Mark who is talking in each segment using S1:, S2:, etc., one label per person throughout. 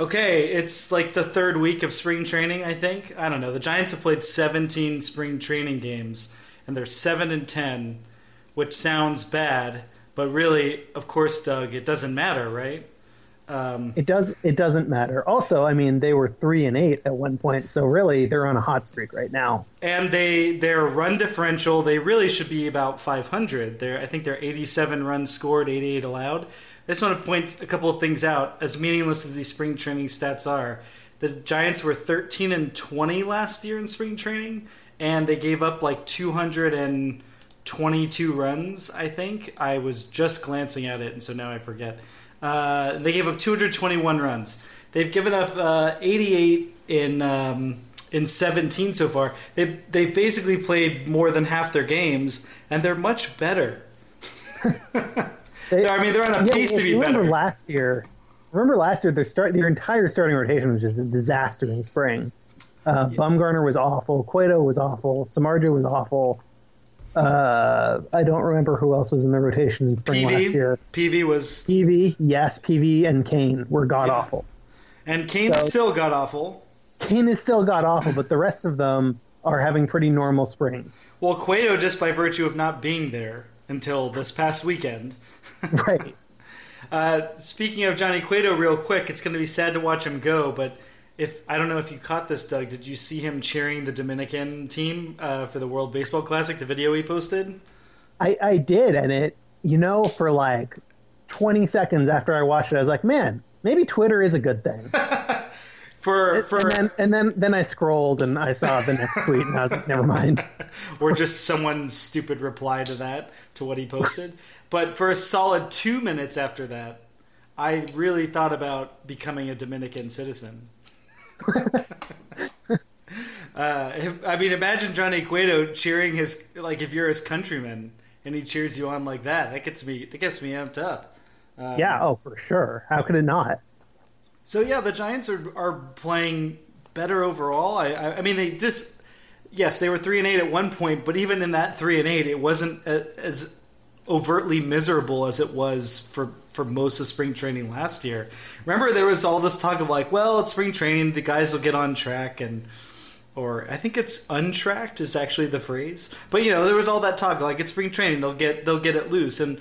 S1: Okay, it's like the third week of spring training, I think. I don't know. The Giants have played 17 spring training games, and they're 7 and 10, which sounds bad, but really, of course, Doug, it doesn't matter, right?
S2: Um, it does. It doesn't matter. Also, I mean, they were three and eight at one point, so really, they're on a hot streak right now.
S1: And they their run differential, they really should be about 500. They're, I think they're 87 runs scored, 88 allowed. I just want to point a couple of things out. As meaningless as these spring training stats are, the Giants were 13 and 20 last year in spring training, and they gave up like 222 runs. I think I was just glancing at it, and so now I forget. Uh, they gave up 221 runs. They've given up uh, 88 in um, in 17 so far. They they basically played more than half their games, and they're much better. they, I mean, they're on a yeah, pace to be
S2: remember
S1: better.
S2: Last year, remember last year, their start their entire starting rotation was just a disaster in spring. Uh, yeah. Bumgarner was awful. Cueto was awful. Samardzija was awful. Uh, I don't remember who else was in the rotation in spring
S1: PV,
S2: last year.
S1: PV was
S2: PV, yes, PV and Cain were god yeah. awful,
S1: and Cain so, still god awful.
S2: Cain is still god awful, but the rest of them are having pretty normal springs.
S1: Well, Cueto, just by virtue of not being there until this past weekend,
S2: right?
S1: Uh, speaking of Johnny Cueto, real quick, it's going to be sad to watch him go, but if I don't know if you caught this, Doug, did you see him cheering the Dominican team uh, for the World Baseball Classic? The video he posted.
S2: I, I did, and it you know for like twenty seconds after I watched it, I was like, man, maybe Twitter is a good thing.
S1: for for
S2: and then, and then then I scrolled and I saw the next tweet, and I was like, never mind.
S1: or just someone's stupid reply to that to what he posted. But for a solid two minutes after that, I really thought about becoming a Dominican citizen. uh, if, I mean, imagine Johnny Cueto cheering his like if you're his countryman and he cheers you on like that. That gets me. That gets me amped up.
S2: Um, yeah. Oh, for sure. How could it not?
S1: So yeah, the Giants are are playing better overall. I I, I mean they just yes they were three and eight at one point, but even in that three and eight, it wasn't as overtly miserable as it was for for most of spring training last year. Remember, there was all this talk of like, well, it's spring training, the guys will get on track, and or I think it's untracked is actually the phrase. But you know, there was all that talk like it's spring training, they'll get they'll get it loose, and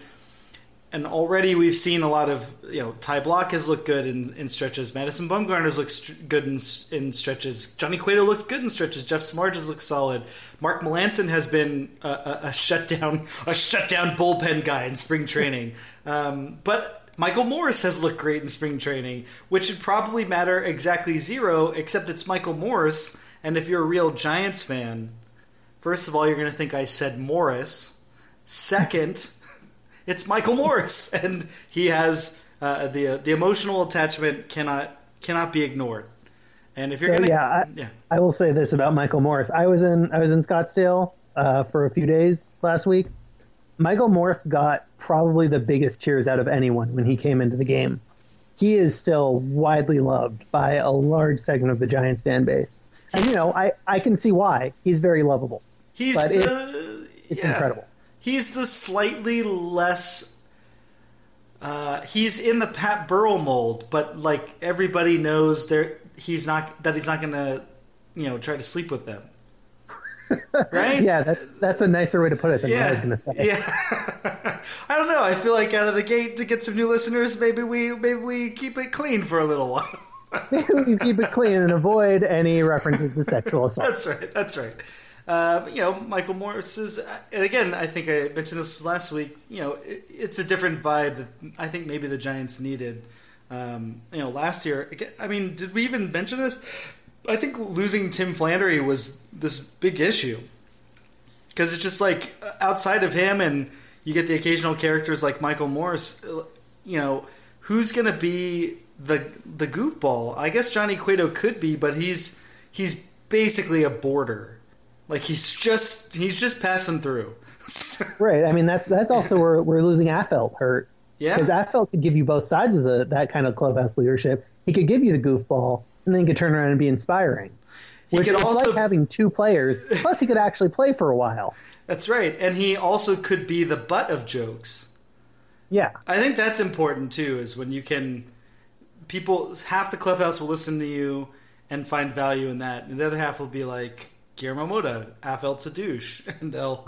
S1: and already we've seen a lot of you know Ty Blach has looked good in, in stretches. Madison Bumgarner's looked st- good in, in stretches. Johnny Cueto looked good in stretches. Jeff Samardzija looked solid. Mark Melancon has been a, a, a shutdown a shutdown bullpen guy in spring training. Um, but Michael Morse has looked great in spring training, which should probably matter exactly zero, except it's Michael Morse. And if you're a real Giants fan, first of all, you're going to think I said Morris. Second it's Michael Morse, and he has uh, the the emotional attachment cannot cannot be ignored. And if you're so, gonna,
S2: yeah, I, yeah, I will say this about Michael Morse. I was in I was in Scottsdale uh, for a few days last week. Michael Morse got probably the biggest cheers out of anyone when he came into the game. He is still widely loved by a large segment of the Giants fan base, and you know I, I can see why. He's very lovable.
S1: He's
S2: but
S1: the, it's,
S2: it's yeah. incredible
S1: he's the slightly less. Uh, he's in the Pat Burrell mold, but like everybody knows, there he's not that he's not going to, you know, try to sleep with them. right?
S2: yeah, that's that's a nicer way to put it than yeah. what I was going to say.
S1: Yeah, I don't know. I feel like out of the gate to get some new listeners, maybe we maybe we keep it clean for a little while.
S2: you keep it clean and avoid any references to sexual assault.
S1: That's right. That's right. Uh, you know, Michael Morse is, and again, I think I mentioned this last week. You know, it, it's a different vibe that I think maybe the Giants needed. Um, you know, last year, I mean, did we even mention this? I think losing Tim Flannery was this big issue because it's just like outside of him, and you get the occasional characters like Michael Morse. You know, who's going to be the the goofball? I guess Johnny Cueto could be, but he's he's basically a border like he's just he's just passing through.
S2: right. I mean that's that's also where we're losing Affeldt hurt.
S1: Yeah.
S2: Because Affeldt could give you both sides of the that kind of clubhouse leadership. He could give you the goofball, and then he could turn around and be inspiring. He which could is also like having two players. Plus, he could actually play for a while.
S1: That's right, and he also could be the butt of jokes.
S2: Yeah,
S1: I think that's important too. Is when you can people half the clubhouse will listen to you and find value in that, and the other half will be like Guillermo Affeldt's a douche, and they'll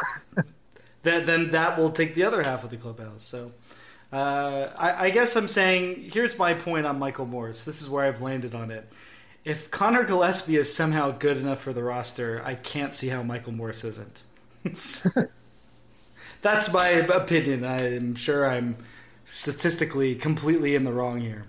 S1: then then that will take the other half of the clubhouse. So. Uh, I, I guess I'm saying here's my point on Michael Morse. This is where I've landed on it. If Conor Gillaspie is somehow good enough for the roster, I can't see how Michael Morse isn't. That's my opinion. I'm sure I'm statistically completely in the wrong here.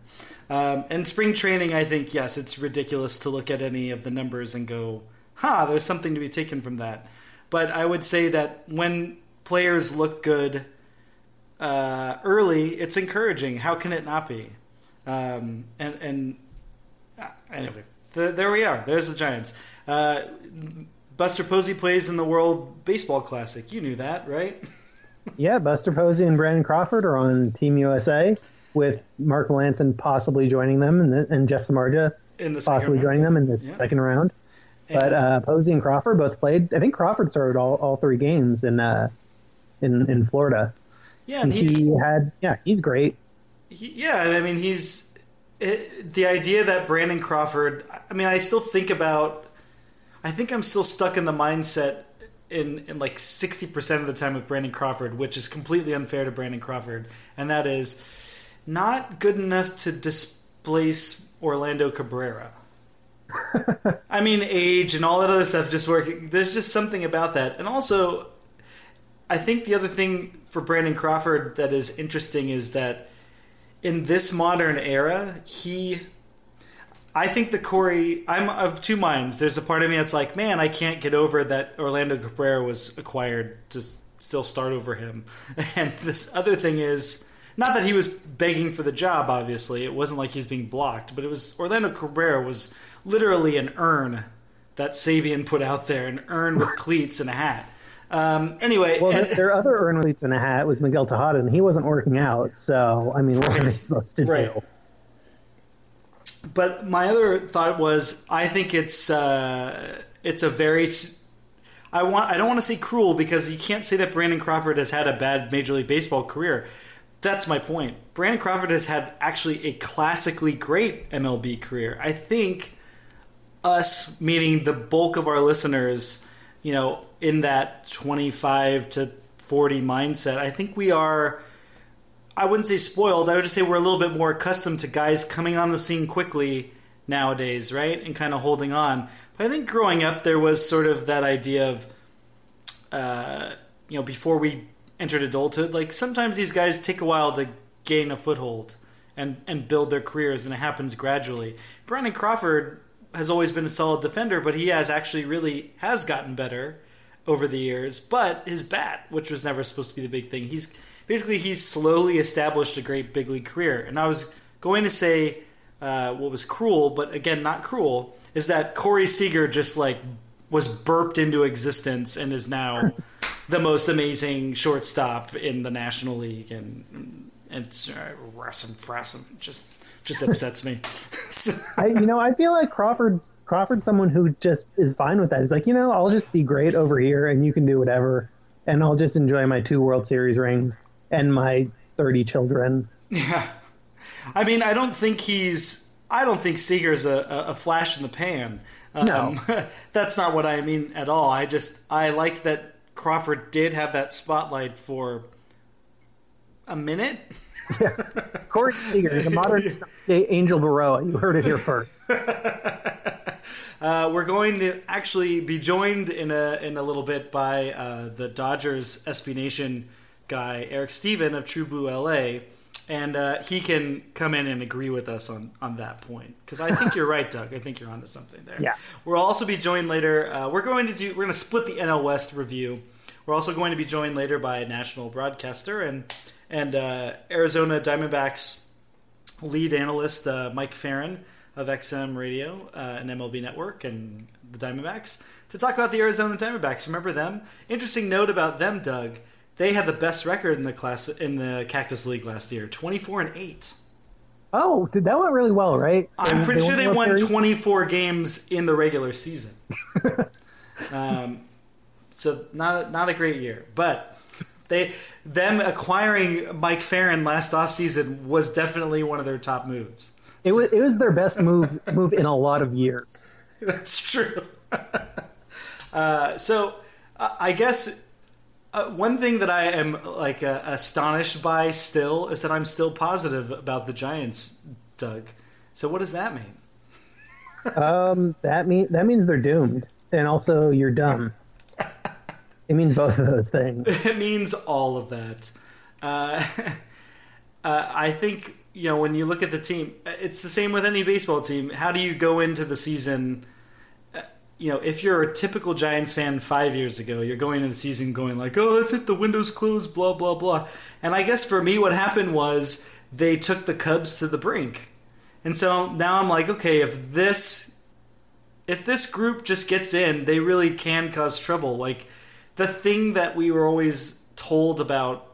S1: Um, and spring training, I think, yes, it's ridiculous to look at any of the numbers and go, huh, there's something to be taken from that. But I would say that when players look good uh, early, it's encouraging. How can it not be? Um, and, and uh, anyway, the, there we are. There's the Giants. Uh, Buster Posey plays in the World Baseball Classic. You knew that, right?
S2: yeah, Buster Posey and Brandon Crawford are on Team USA with Mark Melancon possibly joining them and, the, and Jeff Samardzija possibly round. joining them in this yeah. second round. But uh, Posey and Crawford both played. I think Crawford started all, all three games in uh, in in Florida.
S1: Yeah,
S2: and he had yeah, he's great.
S1: He, yeah, I mean he's it, the idea that Brandon Crawford. I mean, I still think about. I think I'm still stuck in the mindset in, in like 60% of the time with Brandon Crawford, which is completely unfair to Brandon Crawford, and that is not good enough to displace Orlando Cabrera. I mean, age and all that other stuff just working. There's just something about that. And also, I think the other thing for Brandon Crawford that is interesting is that in this modern era, he. I think the Corey. I'm of two minds. There's a part of me that's like, man, I can't get over that Orlando Cabrera was acquired to still start over him. And this other thing is not that he was begging for the job, obviously. It wasn't like he was being blocked, but it was Orlando Cabrera was literally an urn that Sabean put out there, an urn with cleats and a hat. Um, anyway,
S2: well, and, their other urn with cleats and a hat was Miguel Tejada, and he wasn't working out. So, I mean, what are they supposed to right. do?
S1: But my other thought was, I think it's uh, it's a very I want I don't want to say cruel because you can't say that Brandon Crawford has had a bad Major League Baseball career. That's my point. Brandon Crawford has had actually a classically great MLB career. I think us, meaning the bulk of our listeners, you know, in that 25 to 40 mindset, I think we are, I wouldn't say spoiled, I would just say we're a little bit more accustomed to guys coming on the scene quickly nowadays, right? And kind of holding on. But I think growing up, there was sort of that idea of, uh, you know, before we entered adulthood, like sometimes these guys take a while to gain a foothold and and build their careers, and it happens gradually. Brandon Crawford has always been a solid defender, but he has actually really has gotten better over the years. But his bat, which was never supposed to be the big thing, he's basically he's slowly established a great big league career. And I was going to say uh, what was cruel, but again not cruel, is that Corey Seager just like was burped into existence and is now the most amazing shortstop in the National League, and, and it's uh, Rassam just just upsets me.
S2: I, you know, I feel like Crawford's Crawford's someone who just is fine with that. He's like, you know, I'll just be great over here, and you can do whatever, and I'll just enjoy my two World Series rings and my thirty children.
S1: Yeah, I mean, I don't think he's. I don't think Seager's a, a flash in the pan. Um, no, that's not what I mean at all. I just I liked that Crawford did have that spotlight for a minute.
S2: Yeah. Corey Seager, the modern day Angel Berroa. You heard it here first.
S1: Uh, we're going to actually be joined in a in a little bit by uh, the Dodgers SB Nation guy Eric Stephen of True Blue LA, and uh, he can come in and agree with us on on that point because I think you're right, Doug. I think you're onto something there.
S2: Yeah.
S1: We'll also be joined later. Uh, we're going to do. We're going to split the NL West review. We're also going to be joined later by a national broadcaster and and uh, Arizona Diamondbacks lead analyst uh, Mike Ferrin of XM Radio uh, and MLB Network and the Diamondbacks to talk about the Arizona Diamondbacks. Remember them? Interesting note about them, Doug they had the best record in the class in the Cactus League last year, twenty four and eight.
S2: Oh, did that went really well, right?
S1: I'm pretty they sure they won 24 games in the regular season. um, so not not a great year, but they them acquiring Mike Ferrin last offseason was definitely one of their top moves.
S2: It was it was their best move move in a lot of years.
S1: That's true. uh, so uh, I guess uh, one thing that I am like uh, astonished by still is that I'm still positive about the Giants, Doug. So what does that mean?
S2: um, that mean that means they're doomed, and also you're dumb. It means both of those things.
S1: It means all of that. Uh, uh, I think you know when you look at the team, it's the same with any baseball team. How do you go into the season? uh, You know, if you're a typical Giants fan five years ago, you're going into the season going like, "Oh, that's it, the window's closed," blah blah blah. And I guess for me, what happened was they took the Cubs to the brink, and so now I'm like, okay, if this if this group just gets in, they really can cause trouble. Like the thing that we were always told about,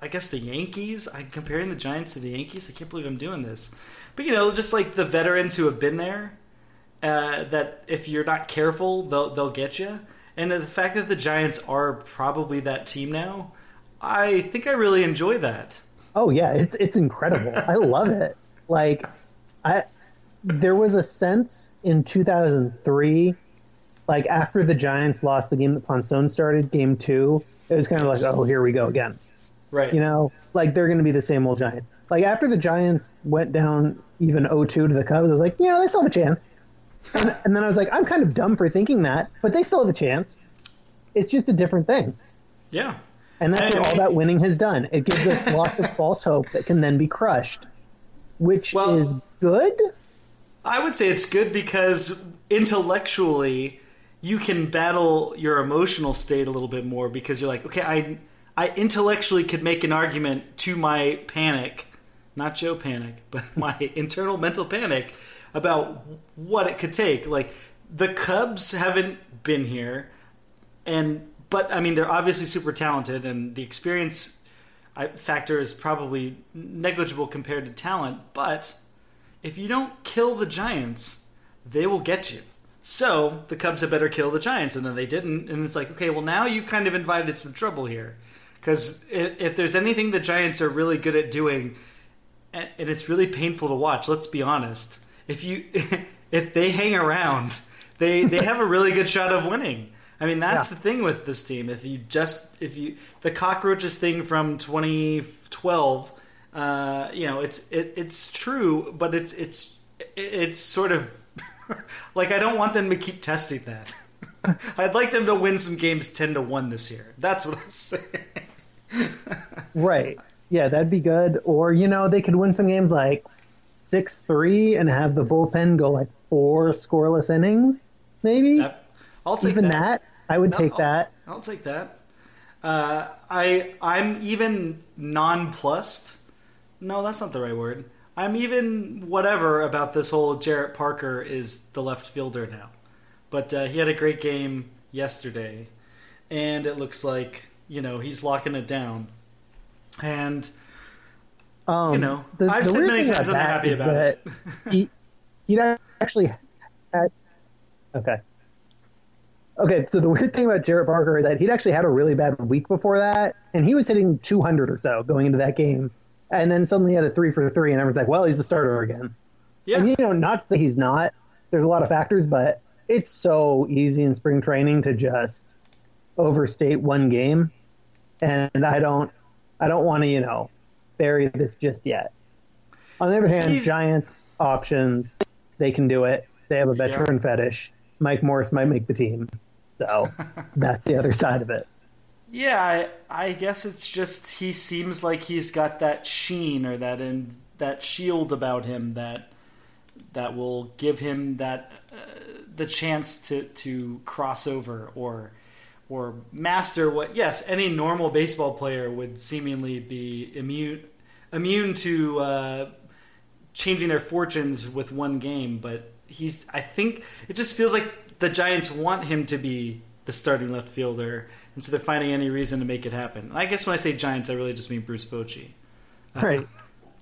S1: I guess the Yankees. I'm comparing the Giants to the Yankees. I can't believe I'm doing this, but you know, just like the veterans who have been there, uh, that if you're not careful, they'll they'll get you. And the fact that the Giants are probably that team now, I think I really enjoy that.
S2: Oh yeah, it's it's incredible. I love it. Like I there was a sense in 2003 like after the Giants lost the game that Ponson started, game 2, it was kind of like, "Oh, here we go again."
S1: Right.
S2: You know, like they're going to be the same old Giants. Like after the Giants went down even 0-2 to the Cubs, I was like, "Yeah, they still have a chance." And, and then I was like, "I'm kind of dumb for thinking that, but they still have a chance." It's just a different thing.
S1: Yeah.
S2: And that's what all that winning has done. It gives us lots of false hope that can then be crushed, which
S1: Well-
S2: is good.
S1: I would say it's good because intellectually you can battle your emotional state a little bit more because you're like, okay, I I intellectually could make an argument to my panic, not Joe Panik, but my internal mental panic about what it could take. Like the Cubs haven't been here and but I mean they're obviously super talented and the experience factor is probably negligible compared to talent, but if you don't kill the Giants, they will get you. So the Cubs had better kill the Giants, and then they didn't. And it's like, okay, well now you've kind of invited some trouble here, because if, if there's anything the Giants are really good at doing, and, and it's really painful to watch. Let's be honest. If you if they hang around, they they have a really good shot of winning. I mean, that's
S2: Yeah.
S1: the thing with this team. If you just if you the cockroaches thing from 2012, uh, you know, it's it, it's true, but it's it's it's sort of like I don't want them to keep testing that. I'd like them to win some games ten to one this year. That's what I'm saying.
S2: Right. Yeah, that'd be good. Or, you know, they could win some games like 6 3 and have the bullpen go like four scoreless innings, maybe?
S1: That- I'll take
S2: Even
S1: that.
S2: that. I would
S1: No,
S2: take
S1: I'll-
S2: that.
S1: I'll take that. Uh, I I'm even nonplussed. No, that's not the right word. I'm even whatever about this whole Jarrett Parker is the left fielder now, but uh, he had a great game yesterday, and it looks like you know he's locking it down. And
S2: Um,
S1: You know,
S2: the,
S1: I've
S2: the
S1: said many times I'm not happy about it.
S2: he, he'd actually had. Okay. Okay, so the weird thing about Jarrett Parker is that he'd actually had a really bad week before that, and he was hitting 200 or so going into that game, and then suddenly he had a three for three, and everyone's like, "Well, he's the starter again."
S1: yeah,
S2: And you know, not to say he's not. There's a lot of factors, but it's so easy in spring training to just overstate one game, and I don't, I don't want to, you know, bury this just yet. On the other hand,
S1: He's-
S2: Giants options, they can do it. They have a veteran fetish. Mike Morse might make the team, so that's the other side of it.
S1: Yeah, I, I guess it's just he seems like he's got that sheen or that in, that shield about him that that will give him that uh, the chance to to cross over or or master what yes any normal baseball player would seemingly be immune immune to uh, changing their fortunes with one game but he's I think it just feels like the Giants want him to be the starting left fielder and so they're finding any reason to make it happen. I guess when I say Giants I really just mean Bruce Bochy.
S2: Right.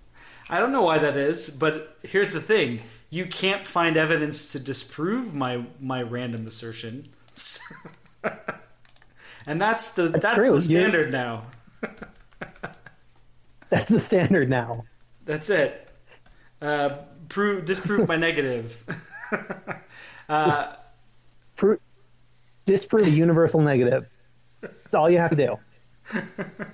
S1: I don't know why that is, but here's the thing: you can't find evidence to disprove my my random assertion, and that's the that's,
S2: true.
S1: the
S2: You-
S1: standard now.
S2: That's the standard now.
S1: That's it. Uh, prove disprove my negative.
S2: uh, Pro- disprove the universal negative. That's all you have to do.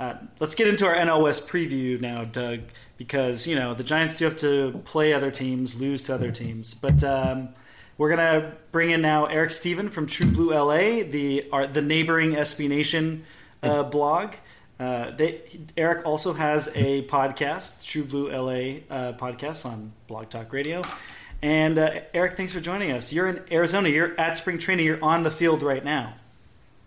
S1: Uh, let's get into our NL West preview now, Doug, because you know the Giants do have to play other teams, lose to other teams, but um, we're gonna bring in now Eric Stephen from True Blue LA, the our, the neighboring SB Nation uh, blog. Uh, they, Eric also has a podcast, True Blue LA uh, podcast on Blog Talk Radio. And uh, Eric, thanks for joining us. You're in Arizona. You're at spring training. You're on the field right now.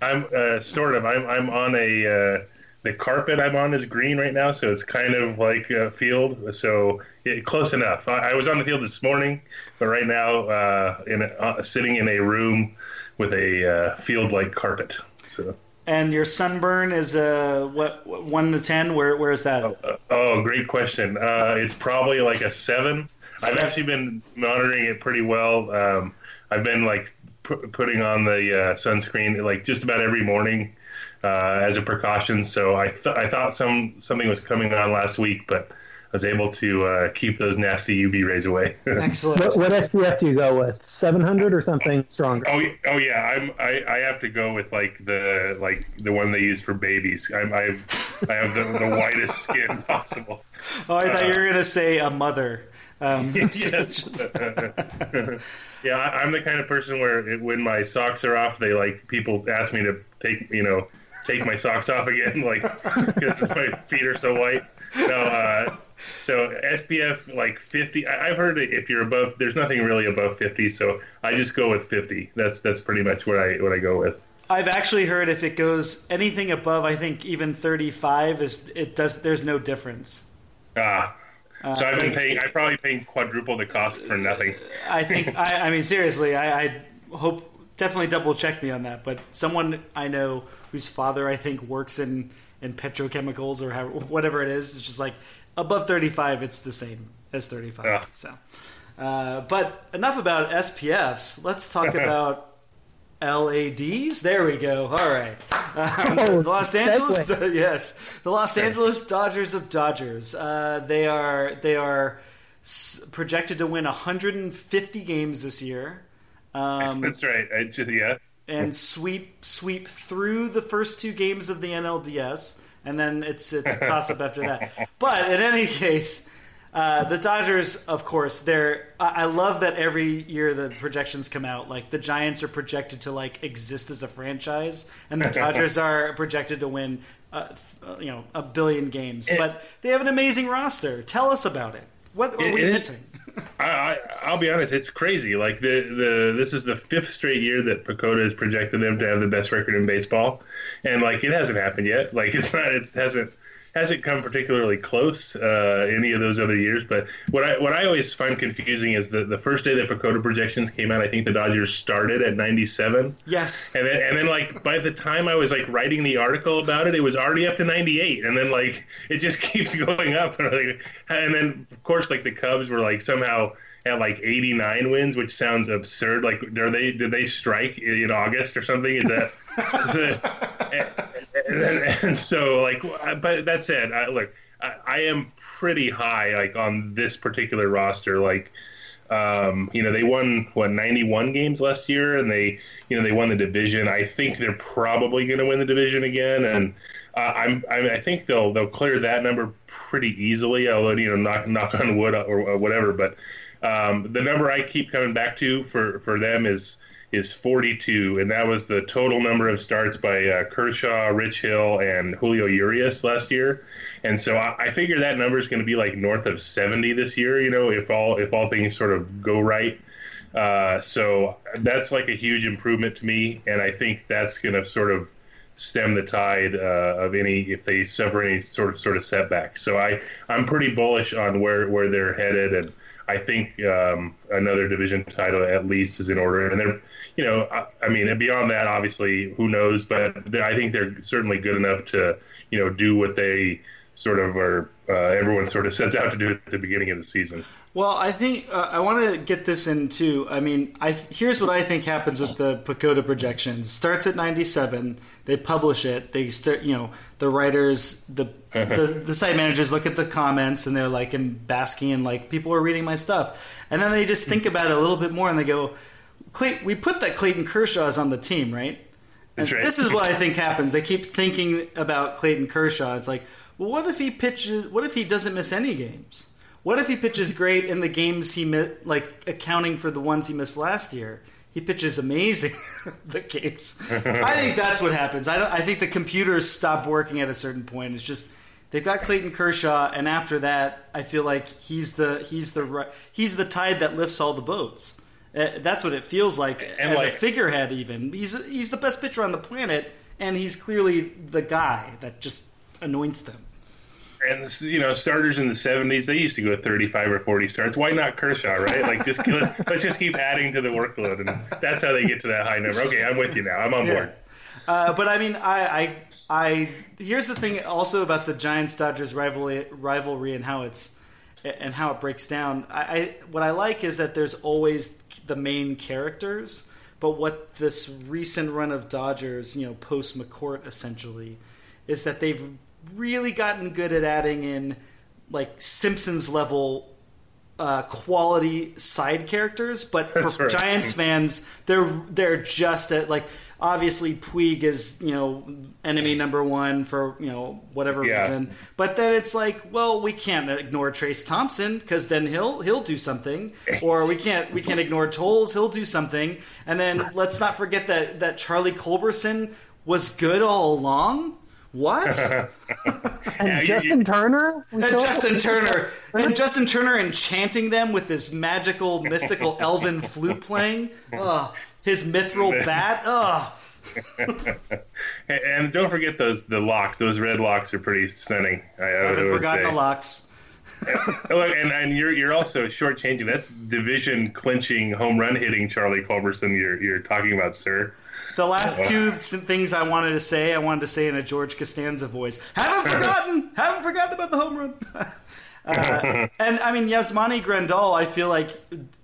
S3: I'm uh, sort of. I'm, I'm on a uh, the carpet I'm on is green right now, so it's kind of like a field. So it, close enough. I, I, was on the field this morning, but right now uh, in a, uh, sitting in a room with a uh, field like carpet. So.
S1: And your sunburn is uh, what one to ten? Where where is that?
S3: Oh, oh great question. Uh, it's probably like a seven. I've actually been monitoring it pretty well. Um, I've been like putting on the uh, sunscreen like just about every morning uh, as a precaution. So I th- I thought some something was coming on last week, but I was able to uh, keep those nasty UV rays away.
S1: Excellent.
S2: What, what, SPF do you go with? Seven hundred or something stronger?
S3: Oh, oh yeah. I'm I, I have to go with like the like the one they use for babies. I'm I've, I have the, the whitest skin possible.
S1: Oh, I thought uh, you were gonna say a mother. Um,
S3: yes. yeah, I'm the kind of person where it, when my socks are off, they like people ask me to take you know take my socks off again, like because my feet are so white. No, uh, so SPF like 50. I, have heard if you're above, there's nothing really above 50. So I just go with 50. That's that's pretty much what I what I go with.
S1: I've actually heard if it goes anything above, I think even 35 is it does. There's no difference.
S3: Ah, uh, so I've been paying. I'm probably paying quadruple the cost for nothing.
S1: I think. I, I mean, seriously, I, I, hope definitely double check me on that. But someone I know whose father I think works in in petrochemicals or whatever it is, it's just like above 35, it's the same as 35. So, uh, but enough about SPFs. Let's talk about LADs. There we go. All right. Um, oh, the Los Angeles, yes, the Los Angeles Dodgers of Dodgers. Uh, they are they are projected to win 150 games this year.
S3: Um, That's right. I just, yeah.
S1: And sweep sweep through the first two games of the NLDS, and then it's it's toss up after that. But in any case, uh, the Dodgers, of course, they're. I love that every year the projections come out. Like the Giants are projected to like exist as a franchise, and the Dodgers are projected to win, uh, you know, a billion games. It, but they have an amazing roster. Tell us about it. What are it, we missing?
S3: I, I, will be honest, it's crazy. Like the, the this is the fifth straight year that PECOTA has projected them to have the best record in baseball, and like it hasn't happened yet. Like it's not, it hasn't hasn't come particularly close uh, any of those other years. But what I what I always find confusing is that the first day that PECOTA projections came out, I think the Dodgers started at 97.
S1: Yes.
S3: And then and then like by the time I was like writing the article about it, it was already up to 98, and then like it just keeps going up, and, and then of course like the Cubs were like somehow at like 89 wins, which sounds absurd. Like, are they did they strike in August or something? Is that? And, and, so, like, but that said, I, look, I, I, am pretty high like on this particular roster. Like, um, you know, they won what 91 games last year, and they, you know, they won the division. I think they're probably going to win the division again, and. Uh, I'm, I, I think they'll they'll clear that number pretty easily. Although you know, knock knock on wood or, or whatever. But um, the number I keep coming back to for, for them is is 42, and that was the total number of starts by uh, Kershaw, Rich Hill, and Julio Urias last year. And so I, I figure that number is going to be like north of 70 this year. You know, if all if all things sort of go right. Uh, so that's like a huge improvement to me, and I think that's going to sort of stem the tide uh, of any if they suffer any sort of sort of setback. So I I'm pretty bullish on where where they're headed and I think um, another division title at least is in order. And they're, you know, I, I mean, beyond that, obviously, who knows? But I think they're certainly good enough to, you know, do what they sort of are. Uh, everyone sort of sets out to do at the beginning of the season.
S1: Well, I think uh, I want to get this in too. I mean, I, here's what I think happens with the PECOTA projections. Starts at 97. They publish it. They start, you know, the writers, the the, the site managers look at the comments and they're like and basking and like people are reading my stuff, and then they just think about it a little bit more and they go, "We put that Clayton Kershaw is on the team, right?" And
S3: That's right.
S1: This is what I think happens. They keep thinking about Clayton Kershaw. It's like, well, what if he pitches? What if he doesn't miss any games? What if he pitches great in the games he mi- like accounting for the ones he missed last year? He pitches amazing the games. I think that's what happens. I don't. I think the computers stop working at a certain point. It's just they've got Clayton Kershaw, and after that, I feel like he's the he's the he's the tide that lifts all the boats. Uh, that's what it feels like
S3: And
S1: as a figurehead. Even. He's he's the best pitcher on the planet, and he's clearly the guy that just anoints them.
S3: and you know starters in the 70s they used to go 35 or 40 starts. Why not kershaw right? Like just let's just keep adding to the workload and that's how they get to that high number. Okay i'm with you now. I'm on board.
S1: Uh, but I mean, I, I, I. Here's the thing, also about the Giants Dodgers rivalry, rivalry, and how it's and how it breaks down. I, I what I like is that there's always the main characters, but what this recent run of Dodgers, you know, post McCourt essentially, is that they've really gotten good at adding in like Simpsons level uh, quality side characters, but
S3: That's
S1: for
S3: right.
S1: Giants fans, they're they're just at like obviously Puig is you know enemy number one for you know whatever
S3: Yeah.
S1: reason, but then it's like well we can't ignore Trayce Thompson because then he'll he'll do something, or we can't we can't ignore Toles he'll do something, and then let's not forget that that Charlie Culberson was good all along. What?
S2: And
S3: Yeah,
S2: Justin
S3: you-
S2: Turner? We
S1: and Justin Turner and Justin Turner enchanting them with this magical, mystical elven flute playing. Ugh. His mithril bat. Ugh.
S3: and, and don't forget those the locks those red locks are pretty stunning i, I
S1: I haven't forgotten
S3: say.
S1: the locks.
S3: Oh, and, and you're you're also shortchanging. That's division clinching home run hitting Charlie Culberson. You're you're talking about, sir.
S1: The last two things I wanted to say, I wanted to say in a George Costanza voice. Haven't forgotten. haven't forgotten about the home run. uh, and I mean, Yasmani Grandal, I feel like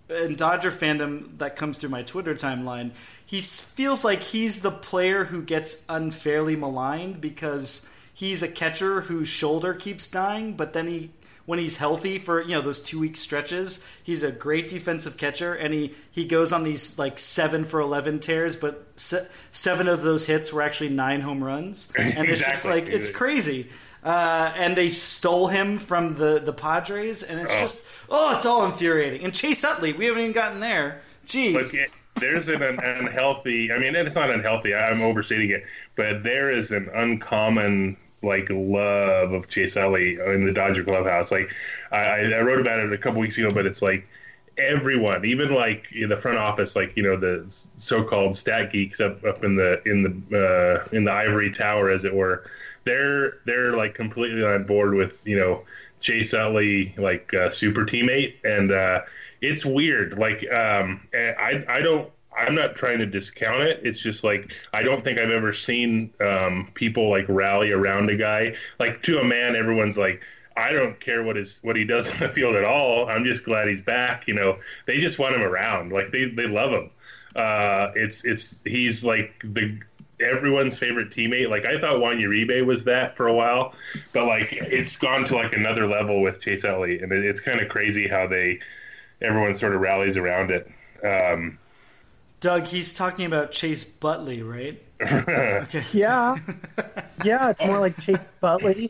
S1: in Dodger fandom that comes through my Twitter timeline, he feels like he's the player who gets unfairly maligned because he's a catcher whose shoulder keeps dying, but then he when he's healthy for you know those two week stretches, he's a great defensive catcher, and he he goes on these like seven for eleven tears, but se- seven of those hits were actually nine home runs, and it's just like it's crazy. Uh, and they stole him from the the Padres, and it's
S3: Oh.
S1: just oh, it's all infuriating. And Chase Utley, we haven't even gotten there. Jeez.
S3: Look, it- there's an un- unhealthy. I mean, it's not unhealthy. I'm overstating it, but there is an uncommon like love of Chase Utley in the Dodger clubhouse. Like I, I wrote about it a couple weeks ago, but it's like everyone, even like in the front office, like you know the so-called stat geeks up up in the in the uh, in the ivory tower, as it were. They're they're like completely on board with you know Chase Utley like uh, super teammate, and uh, it's weird. Like um, I I don't. I'm not trying to discount it. It's just like I don't think I've ever seen um, people like rally around a guy like to a man. Everyone's like, I don't care what what he does on the field at all. I'm just glad he's back. You know, they just want him around. Like they they love him. Uh, it's it's he's like the everyone's favorite teammate. Like I thought Juan Uribe was that for a while, but like it's gone to like another level with Chase Utley, and it, it's kind of crazy how they everyone sort of rallies around it. Um,
S1: Doug, he's talking about Chase Butley, right? okay.
S2: Yeah. Yeah, it's more like Chase Butley.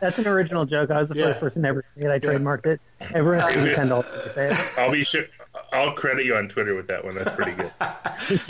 S2: That's an original joke. I was the
S1: Yeah.
S2: first person to ever say it. I trademarked it. Everyone has to pretend to say it.
S3: I'll be sure. I'll credit you on Twitter with that one. That's pretty good.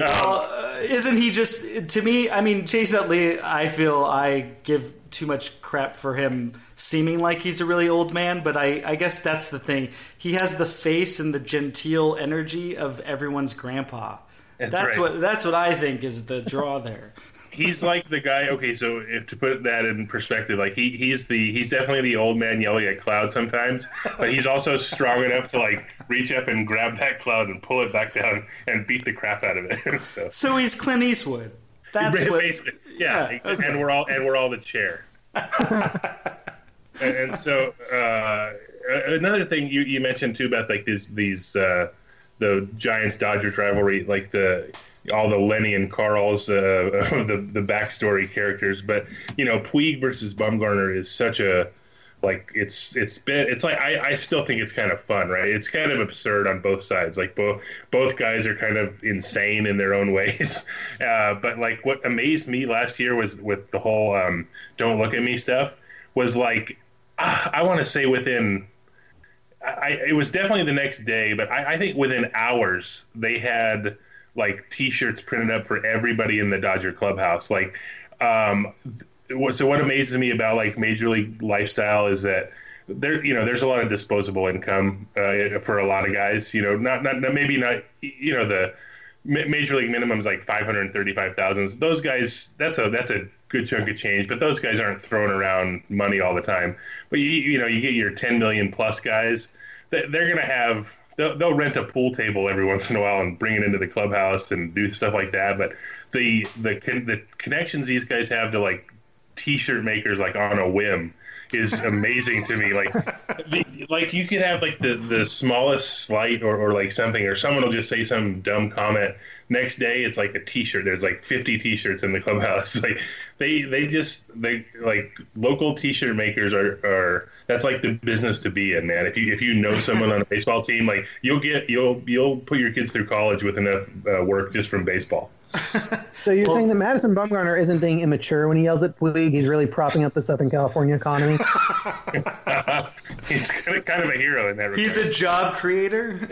S1: Uh, isn't he just to me? I mean, Chase Utley. I feel I give too much crap for him seeming like he's a really old man, but I, I guess that's the thing. He has the face and the genteel energy of everyone's grandpa.
S3: That's
S1: That's,
S3: right.
S1: what that's what I think is the draw there.
S3: He's like the guy. Okay, so if to put that in perspective, like he he's the he's definitely the old man yelling at cloud sometimes, but he's also strong enough to like reach up and grab that cloud and pull it back down and beat the crap out of it. so
S1: So he's Clint Eastwood. That's what.
S3: basically, yeah,
S1: Yeah,
S3: exa- and we're all and we're all the chair. and, and so uh, another thing you, you mentioned too about like these these uh, the Giants Dodgers rivalry, like the all the Lenny and Carl's uh, the the backstory characters. But you know, Puig versus Bumgarner is such a like it's it's been it's like I, I still think it's kind of fun right? It's kind of absurd on both sides. Like both both guys are kind of insane in their own ways. Uh, but like what amazed me last year was with the whole um, don't look at me stuff was like uh, I want to say within I, it was definitely the next day but I, I think within hours they had like t-shirts printed up for everybody in the Dodger clubhouse. Like um, so what amazes me about like major league lifestyle is that there you know there's a lot of disposable income uh, for a lot of guys you know not, not maybe not you know the major league minimum is like 535,000 those guys that's a that's a good chunk of change but those guys aren't throwing around money all the time. But you you know you get your 10 million plus guys they're going to have they'll, they'll rent a pool table every once in a while and bring it into the clubhouse and do stuff like that. But the the the connections these guys have to like t-shirt makers like on a whim is amazing to me. Like, the, like you could have like the the smallest slight or, or like something, or someone will just say some dumb comment. Next day, it's like a T-shirt. There's like 50 T-shirts in the clubhouse. Like they they just they like local T-shirt makers are are that's like the business to be in, man. If you if you know someone on a baseball team, like you'll get you'll you'll put your kids through college with enough uh, work just from baseball.
S2: So you're well, saying that Madison Bumgarner isn't being immature when he yells at Puig? He's really propping up the Southern California economy.
S3: he's kind of a hero in that regard.
S1: He's a job creator.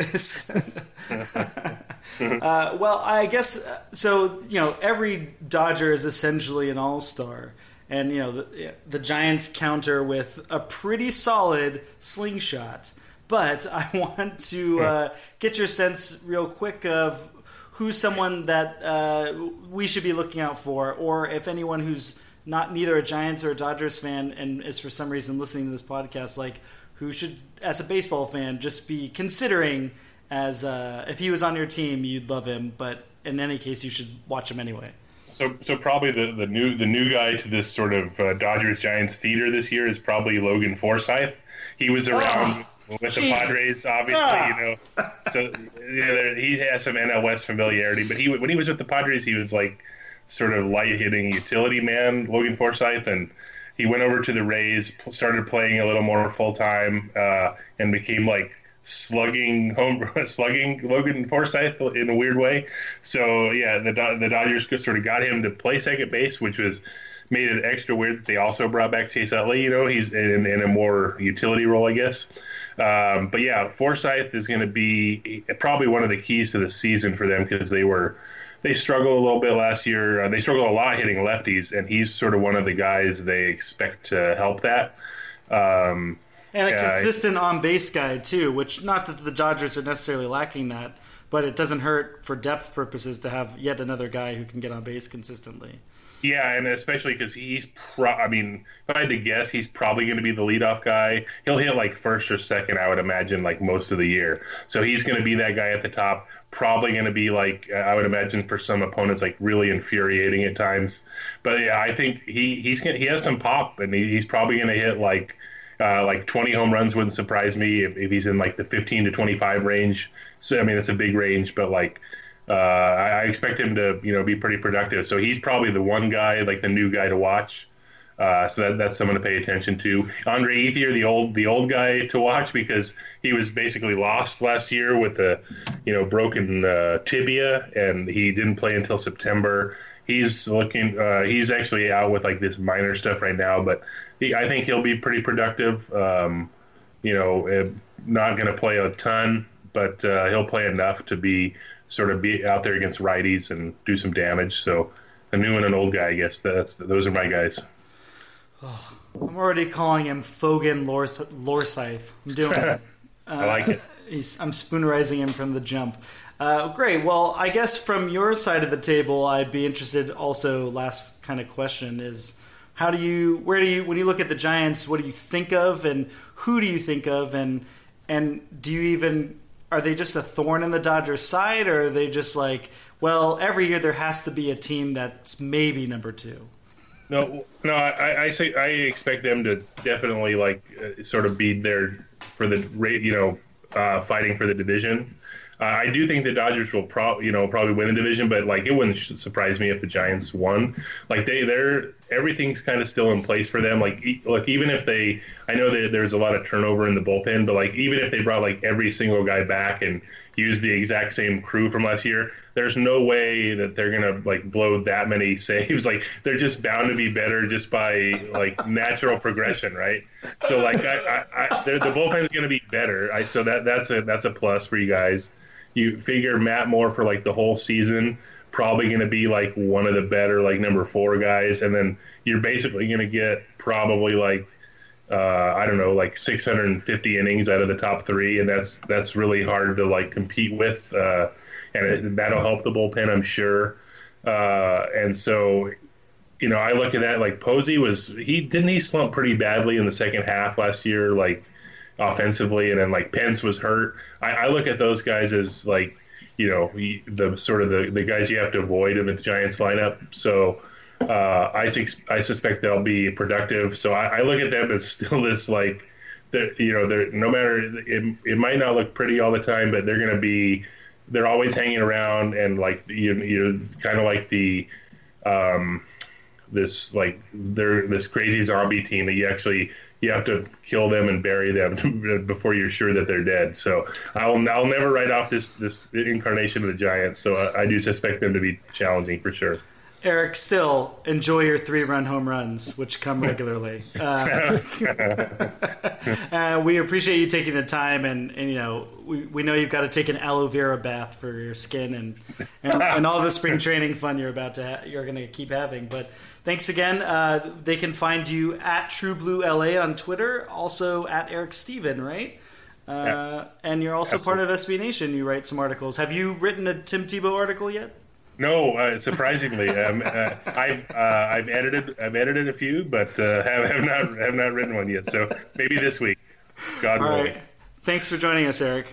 S1: uh, well, I guess so. You know, every Dodger is essentially an all-star, and you know the, the Giants counter with a pretty solid slingshot. But I want to uh, get your sense real quick of who's someone that uh, we should be looking out for, or if anyone who's not neither a Giants or a Dodgers fan and is for some reason listening to this podcast, like who should, as a baseball fan, just be considering as uh, if he was on your team, you'd love him, but in any case, you should watch him anyway.
S3: So, so probably the, the new the new guy to this sort of uh, Dodgers Giants theater this year is probably Logan Forsythe. He was around. Oh with the Padres, obviously, ah. you know. So yeah, he has some NL West familiarity, but he when he was with the Padres, he was like sort of light hitting utility man, Logan Forsythe, and he went over to the Rays, started playing a little more full time, uh, and became like slugging home slugging Logan Forsythe in a weird way. So yeah, the the Dodgers sort of got him to play second base, which was made it extra weird that they also brought back Chase Utley. You know, he's in, in a more utility role, I guess. Um, but yeah, Forsythe is going to be probably one of the keys to the season for them because they were they struggled a little bit last year. Uh, they struggled a lot hitting lefties, and he's sort of one of the guys they expect to help that. Um,
S1: and a uh, consistent on base guy too, which not that the Dodgers are necessarily lacking that, but it doesn't hurt for depth purposes to have yet another guy who can get on base consistently.
S3: Yeah, and especially because he's pro. I mean, if I had to guess, he's probably going to be the leadoff guy. He'll hit like first or second, I would imagine, like most of the year. So he's going to be that guy at the top. Probably going to be like I would imagine for some opponents, like really infuriating at times. But yeah, I think he he's gonna, he has some pop, and he, he's probably going to hit like. Uh, like 20 home runs wouldn't surprise me if, if he's in like the 15 to 25 range. So I mean, it's a big range, but like uh, I, expect him to you know be pretty productive. So he's probably the one guy, like the new guy to watch. Uh, so that, that's someone to pay attention to. Andre Ethier, the old the old guy to watch because he was basically lost last year with a you know broken uh, tibia and he didn't play until September. He's looking. Uh, he's actually out with like this minor stuff right now, but he, I think he'll be pretty productive. Um, you know, eh, not going to play a ton, but uh, he'll play enough to be sort of be out there against righties and do some damage. So a new and an old guy, I guess that's those are my guys.
S1: Oh, I'm already calling him Fogan Lorth- Lorsythe. I'm doing it.
S3: Uh, I like it.
S1: He's, I'm spoonerizing him from the jump. Uh, great. Well, I guess from your side of the table, I'd be interested. Also, last kind of question is, how do you, where do you, when you look at the Giants, what do you think of, and who do you think of, and and do you even are they just a thorn in the Dodgers' side, or are they just like, well, every year there has to be a team that's maybe number two?
S3: No, no, I, I say I expect them to definitely like uh, sort of be there for the you know uh, fighting for the division. Uh, I do think the Dodgers will probably, you know, probably win the division, but like it wouldn't surprise me if the Giants won. Like they, they're everything's kind of still in place for them. Like, e- look, even if they, I know that there's a lot of turnover in the bullpen, but like even if they brought like every single guy back and used the exact same crew from last year, there's no way that they're gonna like blow that many saves. Like they're just bound to be better just by like natural progression, right? So like I, I, I the bullpen is gonna be better. I so that that's a that's a plus for you guys. You figure Matt Moore for like the whole season probably going to be like one of the better like number four guys, and then you're basically going to get probably like uh, I don't know like 650 innings out of the top three, and that's that's really hard to like compete with, uh, and it, that'll help the bullpen, I'm sure. Uh, and so, you know, I look at that like Posey was he didn't he slump pretty badly in the second half last year, like offensively, and then like Pence was hurt. I, I look at those guys as like you know the sort of the, the guys you have to avoid in the Giants lineup. So uh, I I suspect they'll be productive. So I, I look at them as still this like that you know they're no matter it, it might not look pretty all the time, but they're going to be they're always hanging around and like you you kind of like the um, this like they're this crazy zombie team that you actually you have to kill them and bury them before you're sure that they're dead. So I'll I'll never write off this this incarnation of the Giants. So I, I do suspect them to be challenging for sure.
S1: Eric, still enjoy your three-run home runs, which come regularly. Uh, uh, we appreciate you taking the time, and, and you know we, we know you've got to take an aloe vera bath for your skin and and, and all the spring training fun you're about to ha- you're going to keep having. But thanks again. Uh, they can find you at True Blue LA on Twitter, also at Eric Stephen, right? Uh, yeah. And you're also Absolutely. part of SB Nation. You write some articles. Have you written a Tim Tebow article yet?
S3: No, uh, surprisingly, um, uh, I've uh, I've edited I've edited a few, but uh, have, have not have not written one yet. So maybe this week. God willing.
S1: Right. Thanks for joining us, Eric.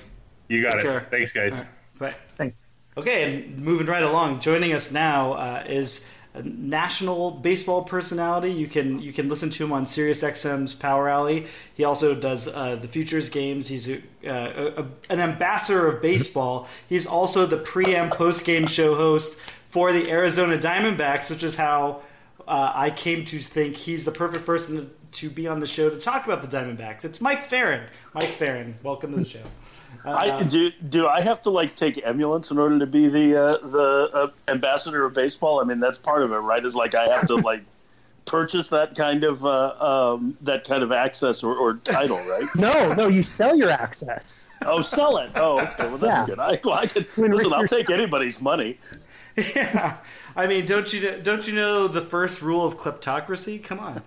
S3: You got Take it. Care. Thanks, guys.
S1: Right. Bye.
S2: Thanks.
S1: Okay, and moving right along, joining us now uh, is a national baseball personality. You can you can listen to him on SiriusXM's Power Alley. He also does uh, the Futures games. He's a, uh, a, an ambassador of baseball. He's also the pre and post game show host for the Arizona Diamondbacks, which is how uh, I came to think he's the perfect person to, to, be on the show to talk about the Diamondbacks. It's Mike Ferrin. Mike Ferrin, welcome to the show.
S4: I, do do I have to like take emulants in order to be the uh, the uh, ambassador of baseball? I mean, that's part of it, right? Is like I have to like purchase that kind of uh, um, that kind of access or, or, title, right?
S2: No, no, you sell your access.
S4: Oh, sell it. Oh, okay. Well, that's yeah. good. I, well, I can, listen. I'll take anybody's money.
S1: Yeah, I mean, don't you don't you know the first rule of kleptocracy? Come on.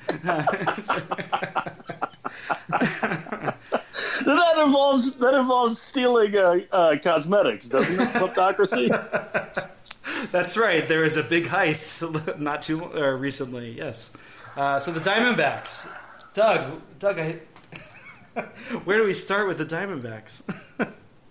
S4: that involves that involves stealing uh, uh, cosmetics, doesn't it? Kleptocracy.
S1: That's right. There was a big heist not too uh, recently. Yes. Uh, so the Diamondbacks, Doug. Doug, I, where do we start with the Diamondbacks?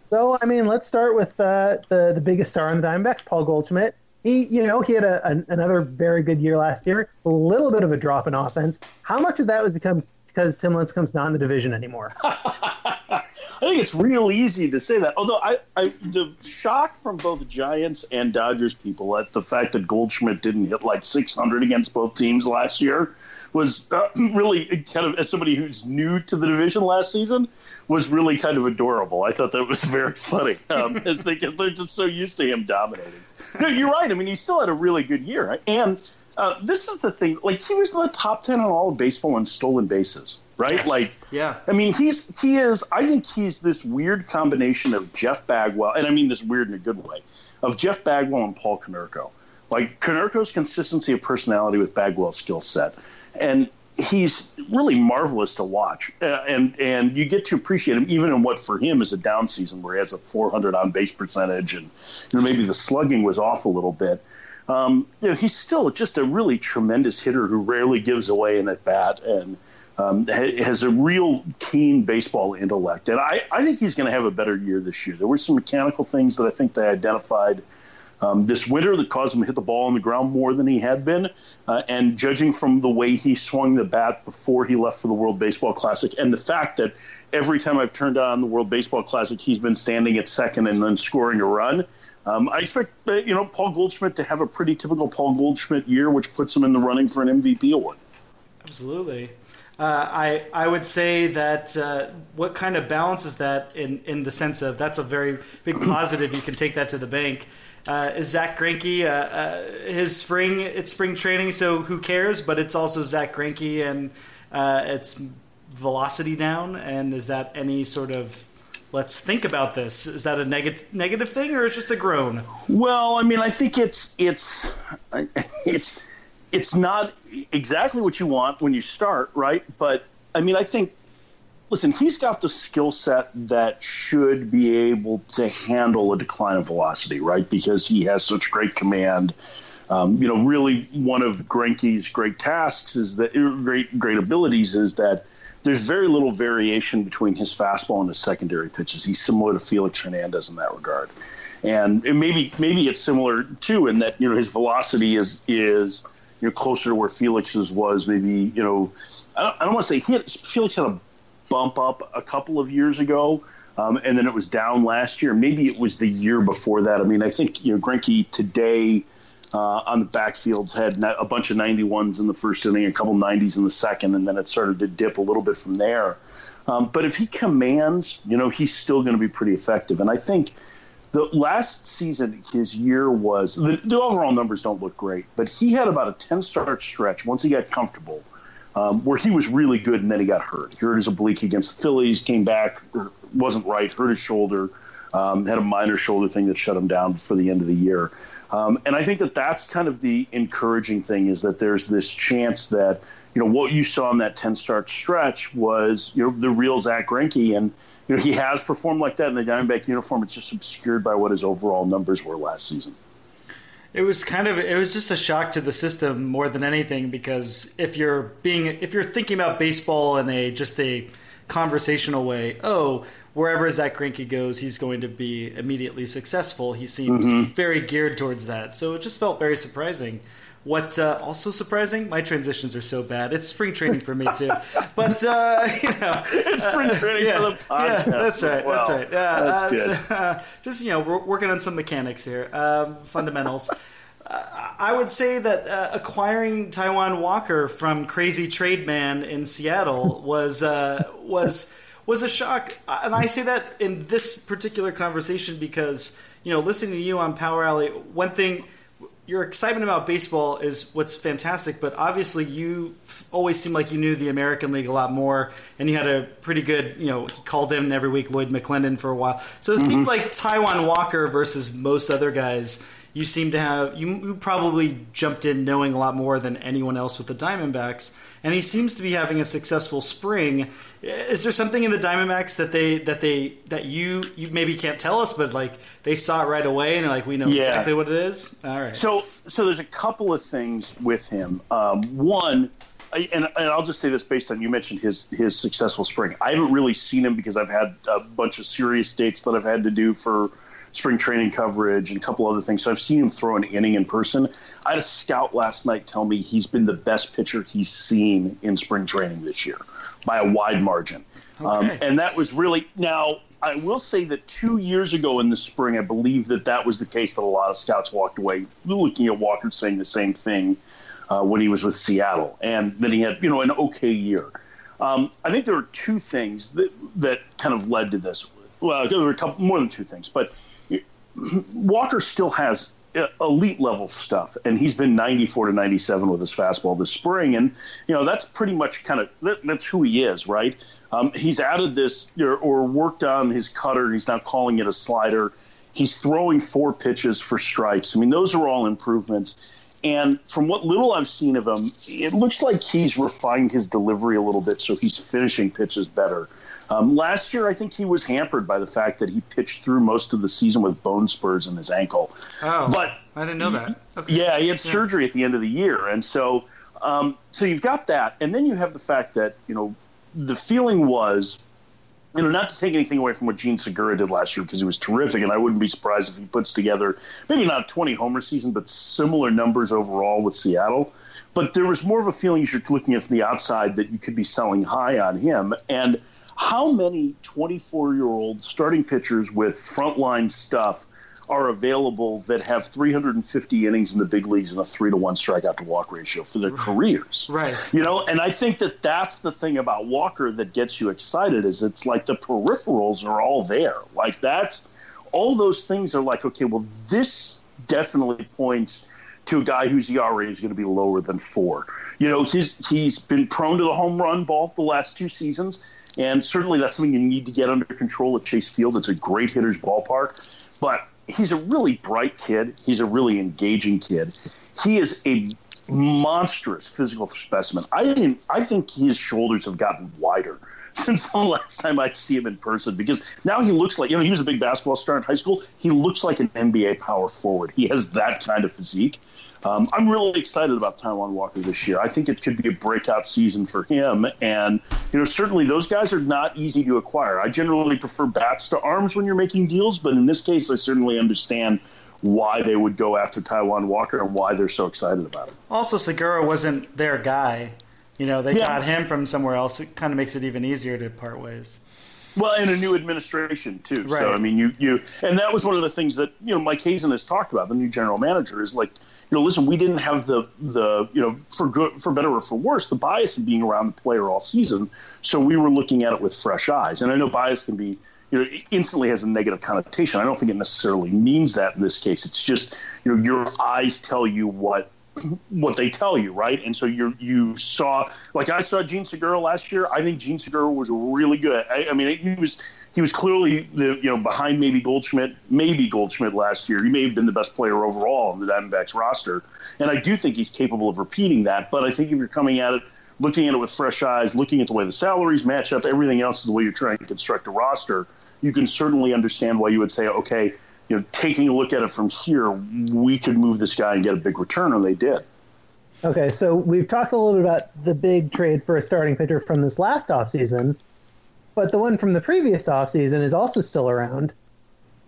S2: so I mean, let's start with uh, the the biggest star on the Diamondbacks, Paul Goldschmidt. He, you know, he had a, a, another very good year last year. A little bit of a drop in offense. How much of that was become because Tim Lincecum's not in the division anymore.
S4: I think it's real easy to say that. Although I, I, the shock from both Giants and Dodgers people at the fact that Goldschmidt didn't hit like 600 against both teams last year was uh, really kind of as somebody who's new to the division last season was really kind of adorable. I thought that was very funny um, as they, because they're just so used to him dominating. No, you're right. I mean, he still had a really good year, and uh, this is the thing. Like he was in the top ten on all of baseball in stolen bases, right? Yes. Like,
S1: yeah.
S4: I mean, he's he is. I think he's this weird combination of Jeff Bagwell, and I mean this weird in a good way, of Jeff Bagwell and Paul Konerko. Like Konerko's consistency of personality with Bagwell's skill set, and he's really marvelous to watch, uh, and and you get to appreciate him even in what for him is a down season where he has a 400 on base percentage, and you know maybe the slugging was off a little bit. Um, you know, he's still just a really tremendous hitter who rarely gives away an at bat and um, has a real keen baseball intellect. And I, I think he's going to have a better year this year. There were some mechanical things that I think they identified um, this winter that caused him to hit the ball on the ground more than he had been. Uh, and judging from the way he swung the bat before he left for the World Baseball Classic, and the fact that every time I've turned on the World Baseball Classic, he's been standing at second and then scoring a run. Um, I expect uh, you know Paul Goldschmidt to have a pretty typical Paul Goldschmidt year, which puts him in the running for an MVP award.
S1: Absolutely. Uh, I I would say that uh, what kind of balances that in, in the sense of that's a very big positive. You can take that to the bank. Uh, is Zack Greinke uh, uh, his spring? It's spring training, so who cares? But it's also Zack Greinke, and uh, it's velocity down. And is that any sort of let's think about this? Is that a negative negative thing, or is just a groan?
S4: Well, I mean, I think it's it's it's it's not exactly what you want when you start, right? But I mean, I think, listen, he's got the skill set that should be able to handle a decline of velocity, right? Because he has such great command. Um, you know, really, one of Greinke's great tasks is that great great abilities is that there's very little variation between his fastball and his secondary pitches. He's similar to Felix Hernandez in that regard, and maybe maybe it's similar too in that you know his velocity is is you know, closer to where Felix's was. Maybe you know, I don't, I don't want to say hit. Felix had a bump up a couple of years ago, um, and then it was down last year. Maybe it was the year before that. I mean, I think you know Greinke today. Uh, on the backfields had a bunch of 91s in the first inning, a couple 90s in the second, and then it started to dip a little bit from there. Um, but if he commands, you know, he's still going to be pretty effective. And I think the last season, his year was the, the, overall numbers don't look great, but he had about a 10 start stretch once he got comfortable um, where he was really good and then he got hurt. He hurt his oblique against the Phillies, came back, wasn't right, hurt his shoulder, um, had a minor shoulder thing that shut him down for the end of the year. Um, and I think that that's kind of the encouraging thing is that there's this chance that, you know, what you saw in that 10 start stretch was, you know, the real Zack Greinke. And, you know, he has performed like that in the Diamondback uniform. It's just obscured by what his overall numbers were last season.
S1: It was kind of it was just a shock to the system more than anything because if you're being if you're thinking about baseball in a just a conversational way, oh, wherever Zack Greinke goes, he's going to be immediately successful. He seems mm-hmm. very geared towards that, so it just felt very surprising. What uh, also surprising? My transitions are so bad. It's spring training for me too. But uh, you know,
S4: it's spring training uh, yeah, for the podcast.
S1: Yeah, that's right.
S4: Well,
S1: that's right.
S4: Yeah, that's uh, good.
S1: So, just you know, we're working on some mechanics here, um, fundamentals. Uh, I would say that uh, acquiring Taijuan Walker from Crazy Trade Man in Seattle was uh, was was a shock, and I say that in this particular conversation because you know, listening to you on Power Alley, one thing your excitement about baseball is what's fantastic, but obviously you always seemed like you knew the American League a lot more, and you had a pretty good, you know, he called in every week, Lloyd McClendon for a while. So it mm-hmm. seems like Taijuan Walker versus most other guys, you seem to have, you, you probably jumped in knowing a lot more than anyone else with the Diamondbacks and he seems to be having a successful spring. Is there something in the Diamondbacks that they that they that you you maybe can't tell us, but like they saw it right away and they're like, we know yeah. exactly what it is. All right.
S4: So so there's a couple of things with him. Um, one. And, and I'll just say this based on you mentioned his his successful spring. I haven't really seen him because I've had a bunch of serious dates that I've had to do for spring training coverage and a couple other things. So I've seen him throw an inning in person. I had a scout last night tell me he's been the best pitcher he's seen in spring training this year by a wide margin. Um, okay. Um, and that was really now. I will say that two years ago in the spring, I believe that that was the case that a lot of scouts walked away looking at Walker saying the same thing uh, when he was with Seattle, and then he had you know an okay year. Um, I think there are two things that that kind of led to this. Well, there were a couple more than two things, but Walker still has elite level stuff, and he's been 94 to 97 with his fastball this spring, and you know that's pretty much kind of that, that's who he is, right? Um, he's added this or, or worked on his cutter. He's now calling it a slider. He's throwing four pitches for strikes. I mean, those are all improvements. And from what little I've seen of him, it looks like he's refined his delivery a little bit, so he's finishing pitches better. Um, last year, I think he was hampered by the fact that he pitched through most of the season with bone spurs in his ankle.
S1: Oh, but I didn't know that.
S4: Okay. Yeah, he had yeah. surgery at the end of the year, and so um, so you've got that, and then you have the fact that you know the feeling was you know, not to take anything away from what Jean Segura did last year because he was terrific, and I wouldn't be surprised if he puts together maybe not a 20 homer season, but similar numbers overall with Seattle. But there was more of a feeling as you're looking at from the outside that you could be selling high on him. And how many 24 year old starting pitchers with frontline stuff are available that have 350 innings in the big leagues and a three to one strikeout to walk ratio for their careers.
S1: Right.
S4: You know, and I think that that's the thing about Walker that gets you excited is it's like the peripherals are all there. Like that's all those things are like, okay, well, this definitely points to a guy whose ERA is going to be lower than four. You know, he's he's been prone to the home run ball the last two seasons. And certainly that's something you need to get under control at Chase Field. It's a great hitter's ballpark. But he's a really bright kid. He's a really engaging kid. He is a monstrous physical specimen. I. I think his shoulders have gotten wider since the last time I'd see him in person because now he looks like you know he was a big basketball star in high school. He looks like an NBA power forward. He has that kind of physique. Um, I'm really excited about Taijuan Walker this year. I think it could be a breakout season for him, and you know certainly those guys are not easy to acquire. I generally prefer bats to arms when you're making deals, but in this case, I certainly understand why they would go after Taijuan Walker and why they're so excited about it.
S1: Also, Segura wasn't their guy. You know, they
S4: Yeah.
S1: got him from somewhere else. It kind of makes it even easier to part ways.
S4: Well, and a new administration too.
S1: Right.
S4: So I mean, you you and that was one of the things that you know Mike Hazen has talked about. The new general manager is like, you know, listen, we didn't have the the you know for good for better or for worse the bias of being around the player all season. So we were looking at it with fresh eyes. And I know bias can be you know instantly has a negative connotation. I don't think it necessarily means that in this case. It's just you know your eyes tell you what what they tell you, right? And so you you saw like I saw Jean Segura last year. I think Jean Segura was really good. I, I mean, he was he was clearly the you know behind maybe Goldschmidt, maybe Goldschmidt last year. He may have been the best player overall on the Diamondbacks roster, and I do think he's capable of repeating that. But I think if you're coming at it. Looking at it with fresh eyes, looking at the way the salaries match up, everything else is the way you're trying to construct a roster. You can certainly understand why you would say, okay, you know, taking a look at it from here, we could move this guy and get a big return, and they did.
S2: Okay, so we've talked a little bit about the big trade for a starting pitcher from this last offseason, but the one from the previous offseason is also still around.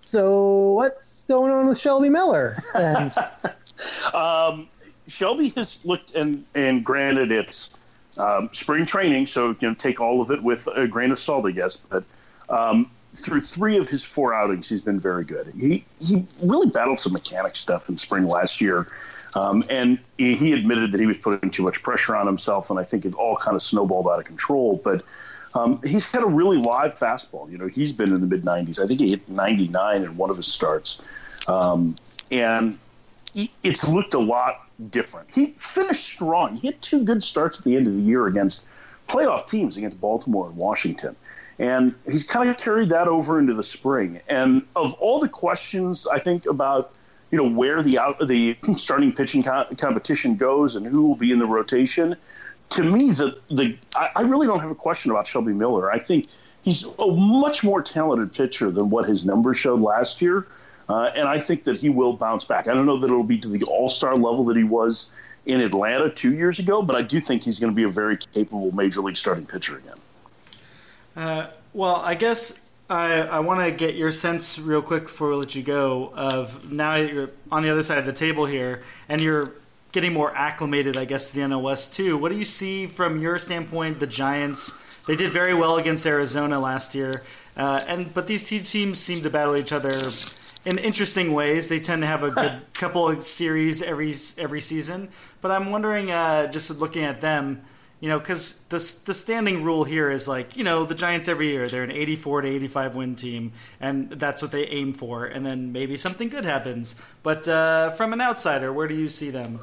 S2: So what's going on with Shelby Miller? And
S4: Um, Shelby has looked, and and granted, it's um, spring training, so you know, take all of it with a grain of salt, I guess. But um, through three of his four outings, he's been very good. He he really battled some mechanic stuff in spring last year. Um, and he he admitted that he was putting too much pressure on himself, and I think it all kind of snowballed out of control. But um, he's had a really live fastball. You know, he's been in the mid 90s. I think he hit 99 in one of his starts, um, and it's looked a lot different. He finished strong. He had two good starts at the end of the year against playoff teams against Baltimore and Washington. And he's kind of carried that over into the spring. And of all the questions, I think about you know where the out the starting pitching co- competition goes and who will be in the rotation. To me, the the I, I really don't have a question about Shelby Miller. I think he's a much more talented pitcher than what his numbers showed last year, uh, and I think that he will bounce back. I don't know that it'll be to the All Star level that he was in Atlanta two years ago, but I do think he's going to be a very capable major league starting pitcher again.
S1: Uh, well, I guess I, I want to get your sense real quick before we let you go of now that you're on the other side of the table here and you're getting more acclimated, I guess, to the NOS too. What do you see from your standpoint? The Giants, they did very well against Arizona last year, uh, and but these two teams seem to battle each other in interesting ways. They tend to have a good couple of series every every season. But I'm wondering, uh, just looking at them, you know, because the the standing rule here is like, you know, the Giants every year they're an 84 to 85 win team, and that's what they aim for. And then maybe something good happens. But uh, from an outsider, where do you see them?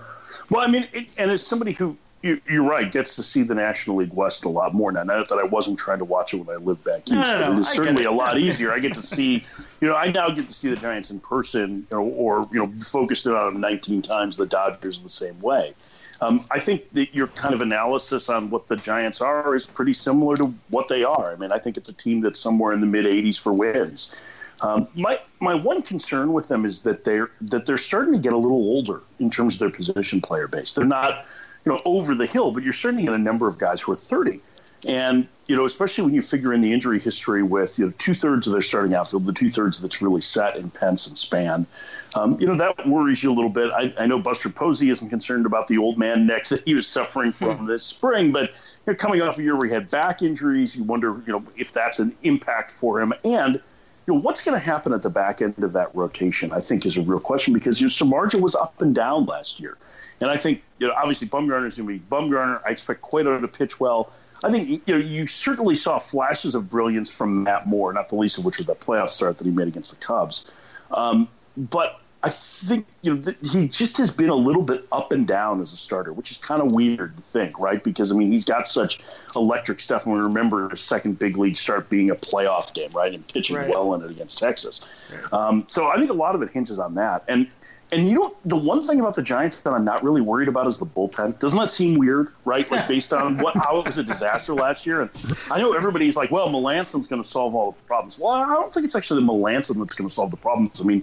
S4: Well, I mean, it, and as somebody who you, you're right gets to see the National League West a lot more now. Not that I wasn't trying to watch it when I lived back east,
S1: No, no,
S4: but it is
S1: I
S4: certainly
S1: it.
S4: a lot easier. I get to see, you know, I now get to see the Giants in person, you know, or you know, focused in on them 19 times. The Dodgers the same way. Um, I think that your kind of analysis on what the Giants are is pretty similar to what they are. I mean, I think it's a team that's somewhere in the mid 80s for wins. Um, my my one concern with them is that they're that they're starting to get a little older in terms of their position player base. They're not, you know, over the hill, but you're starting to get a number of guys who are 30. And you know, especially when you figure in the injury history with you know two thirds of their starting outfield, the two thirds that's really set in Pence and Span, um, you know that worries you a little bit. I, I, know Buster Posey isn't concerned about the old man neck that he was suffering from this spring, but you know, coming off a year where he had back injuries, you wonder you know if that's an impact for him and. You know, what's going to happen at the back end of that rotation? I think is a real question because you know, Samardzija was up and down last year, and I think you know obviously Bumgarner is going to be Bumgarner. I expect Cueto to pitch well. I think you know you certainly saw flashes of brilliance from Matt Moore, not the least of which was that playoff start that he made against the Cubs. Um, but I think you know th- he just has been a little bit up and down as a starter, which is kind of weird to think, right? Because I mean he's got such electric stuff, and we remember his second big league start being a playoff game, right, and pitching right. well in it against Texas. Um, so I think a lot of it hinges on that, and and you know, the one thing about the Giants that I'm not really worried about is the bullpen. Doesn't that seem weird, right? Like based on what how it was a disaster last year. And I know everybody's like, well, Melancon's going to solve all the problems. Well, I don't think it's actually Melancon that's going to solve the problems. I mean,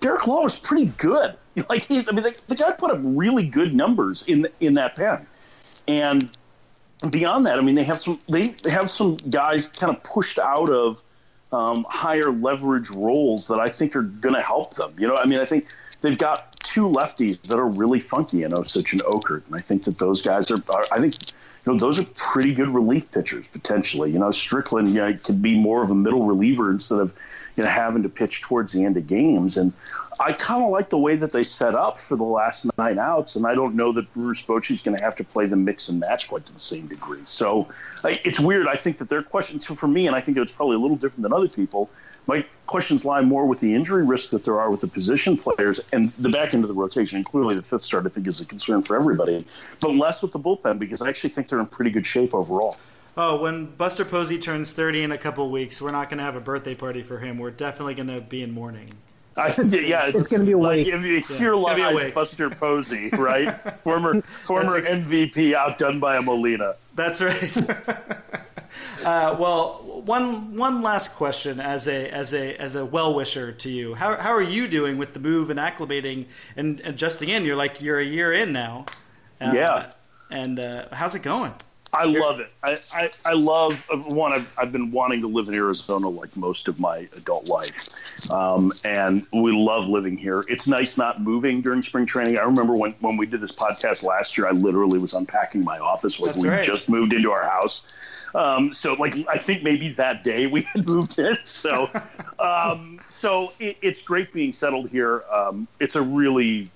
S4: Derek Law was pretty good. Like, he, I mean, the, the guy put up really good numbers in in that pen, and beyond that, I mean, they have some they, have some guys kind of pushed out of um, higher leverage roles that I think are going to help them. You know, I mean, I think they've got two lefties that are really funky in Osich and Okert, and I think that those guys are, are I think you know, those are pretty good relief pitchers potentially. You know, Strickland, you know, could be more of a middle reliever instead of, you know, having to pitch towards the end of games. And I kind of like the way that they set up for the last nine outs. And I don't know that Bruce Bochy is going to have to play the mix and match quite to the same degree. So it's weird. I think that their question, to for me, and I think it's probably a little different than other people, my questions lie more with the injury risk that there are with the position players and the back end of the rotation. And clearly, the fifth start, I think, is a concern for everybody, but less with the bullpen because I actually think they're in pretty good shape overall.
S1: Oh, when Buster Posey turns 30 in a couple weeks, we're not going to have a birthday party for him. We're definitely going to be in mourning.
S4: I, yeah,
S2: it's, it's going to be a
S4: like, if you hear yeah, lies, Buster Posey, right? former former ex- MVP outdone by a Molina.
S1: That's right. uh, well, one one last question as a as a as a well wisher to you. How how are you doing with the move and acclimating and adjusting in? You're like you're a year in now.
S4: Uh, yeah.
S1: And uh, how's it going?
S4: I love it. I, I, I love one. I've, I've been wanting to live in Arizona like most of my adult life, um, and we love living here. It's nice not moving during spring training. I remember when when we did this podcast last year, I literally was unpacking my office like we right. just moved into our house. Um, so like I think maybe that day we had moved in. So um, so it, it's great being settled here. Um, it's a really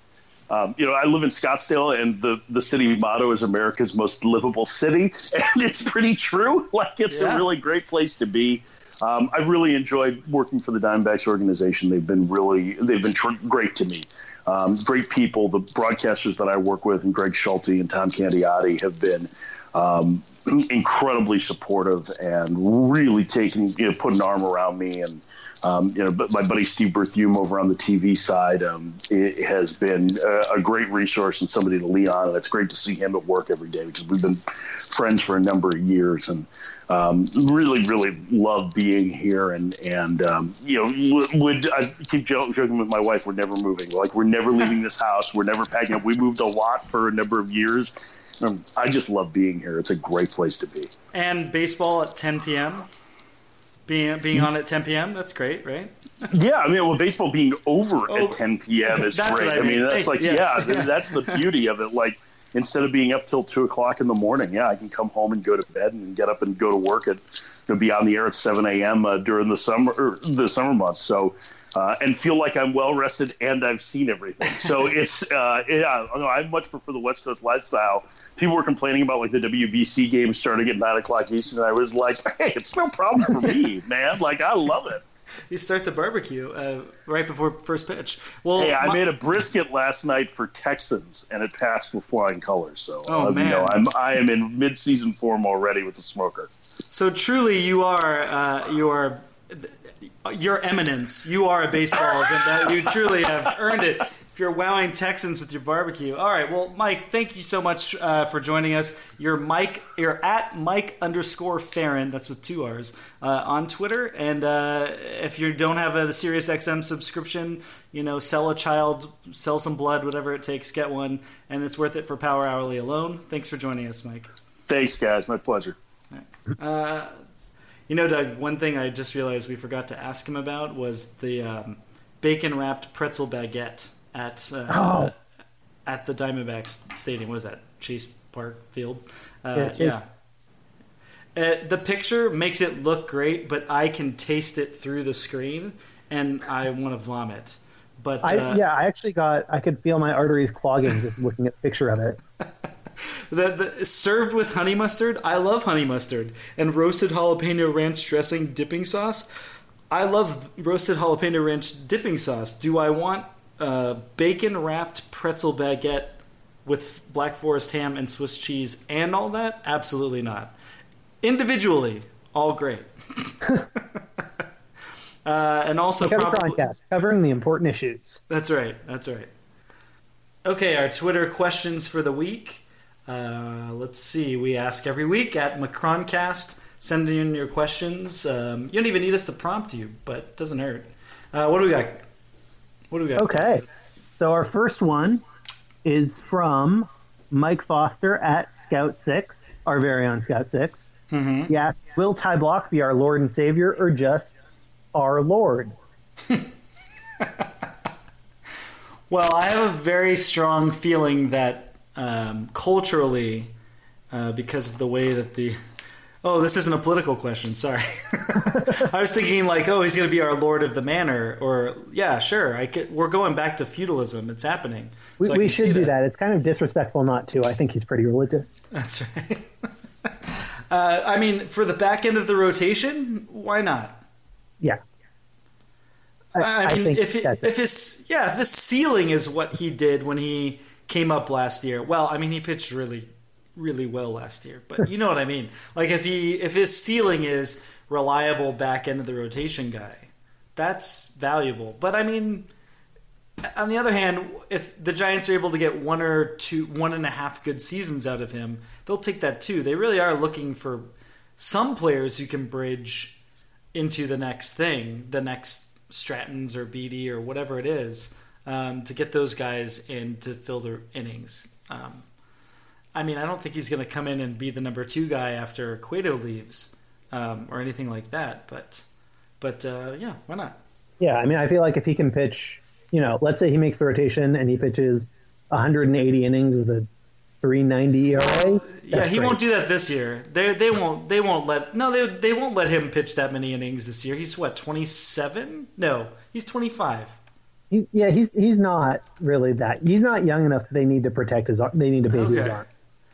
S4: um, you know, I live in Scottsdale, and the, the city motto is America's most livable city, and it's pretty true. Like, it's yeah. a really great place to be. Um, I've really enjoyed working for the Diamondbacks organization. They've been really, they've been tr- great to me. Um, great people. The broadcasters that I work with, and Greg Schulte and Tom Candiotti, have been um, incredibly supportive and really taking, you know, put an arm around me and um, you know, but my buddy Steve Berthiaume over on the TV side um, has been a, a, great resource and somebody to lean on, and it's great to see him at work every day because we've been friends for a number of years and um, really, really love being here. And and um, you know, would I keep joking with my wife? We're never moving. Like we're never leaving this house. We're never packing up. We moved a lot for a number of years. Um, I just love being here. It's a great place to be.
S1: And baseball at 10 p.m being being on at 10 p.m. That's great, right?
S4: yeah, I mean, well, baseball being over oh, at 10 p.m. is great. I mean, I mean that's like, yes. yeah, that's the beauty of it. Like, instead of being up till two o'clock in the morning, yeah, I can come home and go to bed and get up and go to work at, to be on the air at 7 a.m. Uh, during the summer the summer months. So uh, and feel like I'm well rested and I've seen everything. So it's uh, yeah, I much prefer the West Coast lifestyle. People were complaining about like the WBC game starting at nine o'clock Eastern. I was like, hey, it's no problem for me, man. Like I love it.
S1: You start the barbecue uh, right before first pitch. Well,
S4: hey, I my- made a brisket last night for Texans, and it passed with flying colors. So,
S1: oh, man.
S4: you know, I'm I am in mid season form already with the smoker.
S1: So truly, you are uh, you are your eminence. You are a baseballs, and that you truly have earned it. If you're wowing Texans with your barbecue, all right. Well, Mike, thank you so much uh, for joining us. You're Mike. You're at Mike underscore Ferrin. That's with two R's uh, on Twitter. And uh, if you don't have a Sirius XM subscription, you know, sell a child, sell some blood, whatever it takes, get one, and it's worth it for Power Alley alone. Thanks for joining us, Mike.
S4: Thanks, guys. My pleasure.
S1: Uh, you know, Doug, one thing I just realized we forgot to ask him about was the um, bacon wrapped pretzel baguette at uh,
S2: Oh.
S1: at the Diamondbacks Stadium. What is that? Chase Park Field. Uh,
S2: Yeah,
S1: yeah. Uh, the picture makes it look great, but I can taste it through the screen, and I want to vomit. But
S2: I
S1: uh,
S2: yeah, I actually got I could feel my arteries clogging just looking at the picture of it.
S1: The, the served with honey mustard. I love honey mustard and roasted jalapeno ranch dressing dipping sauce. I love roasted jalapeno ranch dipping sauce. Do I want uh, bacon wrapped pretzel baguette with black forest ham and Swiss cheese and all that? Absolutely not. Individually, all great. uh, and also probably
S2: Croncast covering the important issues.
S1: that's right. That's right. Okay, our Twitter questions for the week. Uh, let's see. We ask every week at Macroncast. Send in your questions. Um, you don't even need us to prompt you, but it doesn't hurt. Uh, what do we got? What do we got?
S2: Okay, so our first one is from Mike Foster at Scout Six, our very own Scout 6
S1: Mm-hmm.
S2: He asks, "Will Ty Blach be our Lord and Savior, or just our Lord?"
S1: Well, I have a very strong feeling that um, culturally, uh, because of the way that the oh, this isn't a political question. Sorry, I was thinking like, oh, he's going to be our lord of the manor, or yeah, sure. I could, we're going back to feudalism. It's happening.
S2: We,
S1: So I
S2: we should do that. It's kind of disrespectful not to. I think he's pretty religious.
S1: That's right. uh, I mean, for the back end of the rotation, why not?
S2: Yeah,
S1: I,
S2: I,
S1: I mean,
S2: think
S1: if it,
S2: that's
S1: if his yeah, if his ceiling is what he did when he came up last year, well, I mean, he pitched really, really well last year. But you know what I mean? Like if he if his ceiling is reliable back end of the rotation guy, that's valuable. But I mean, on the other hand, if the Giants are able to get one or two, one and a half good seasons out of him, they'll take that too. They really are looking for some players who can bridge into the next thing, the next Strattons or Beede or whatever it is, um, to get those guys in to fill their innings. Um, I mean, I don't think he's going to come in and be the number two guy after Cueto leaves um, or anything like that. But, but uh, yeah, why not?
S2: Yeah, I mean, I feel like if he can pitch, you know, let's say he makes the rotation and he pitches 180 innings with a 390 ERA.
S1: Yeah, he
S2: great.
S1: won't do that this year. They they won't they won't let no they they won't let him pitch that many innings this year. He's what twenty seven? No, he's twenty five.
S2: He, yeah, he's he's not really that. He's not young enough. They need to protect his. ar- They need to baby his arm.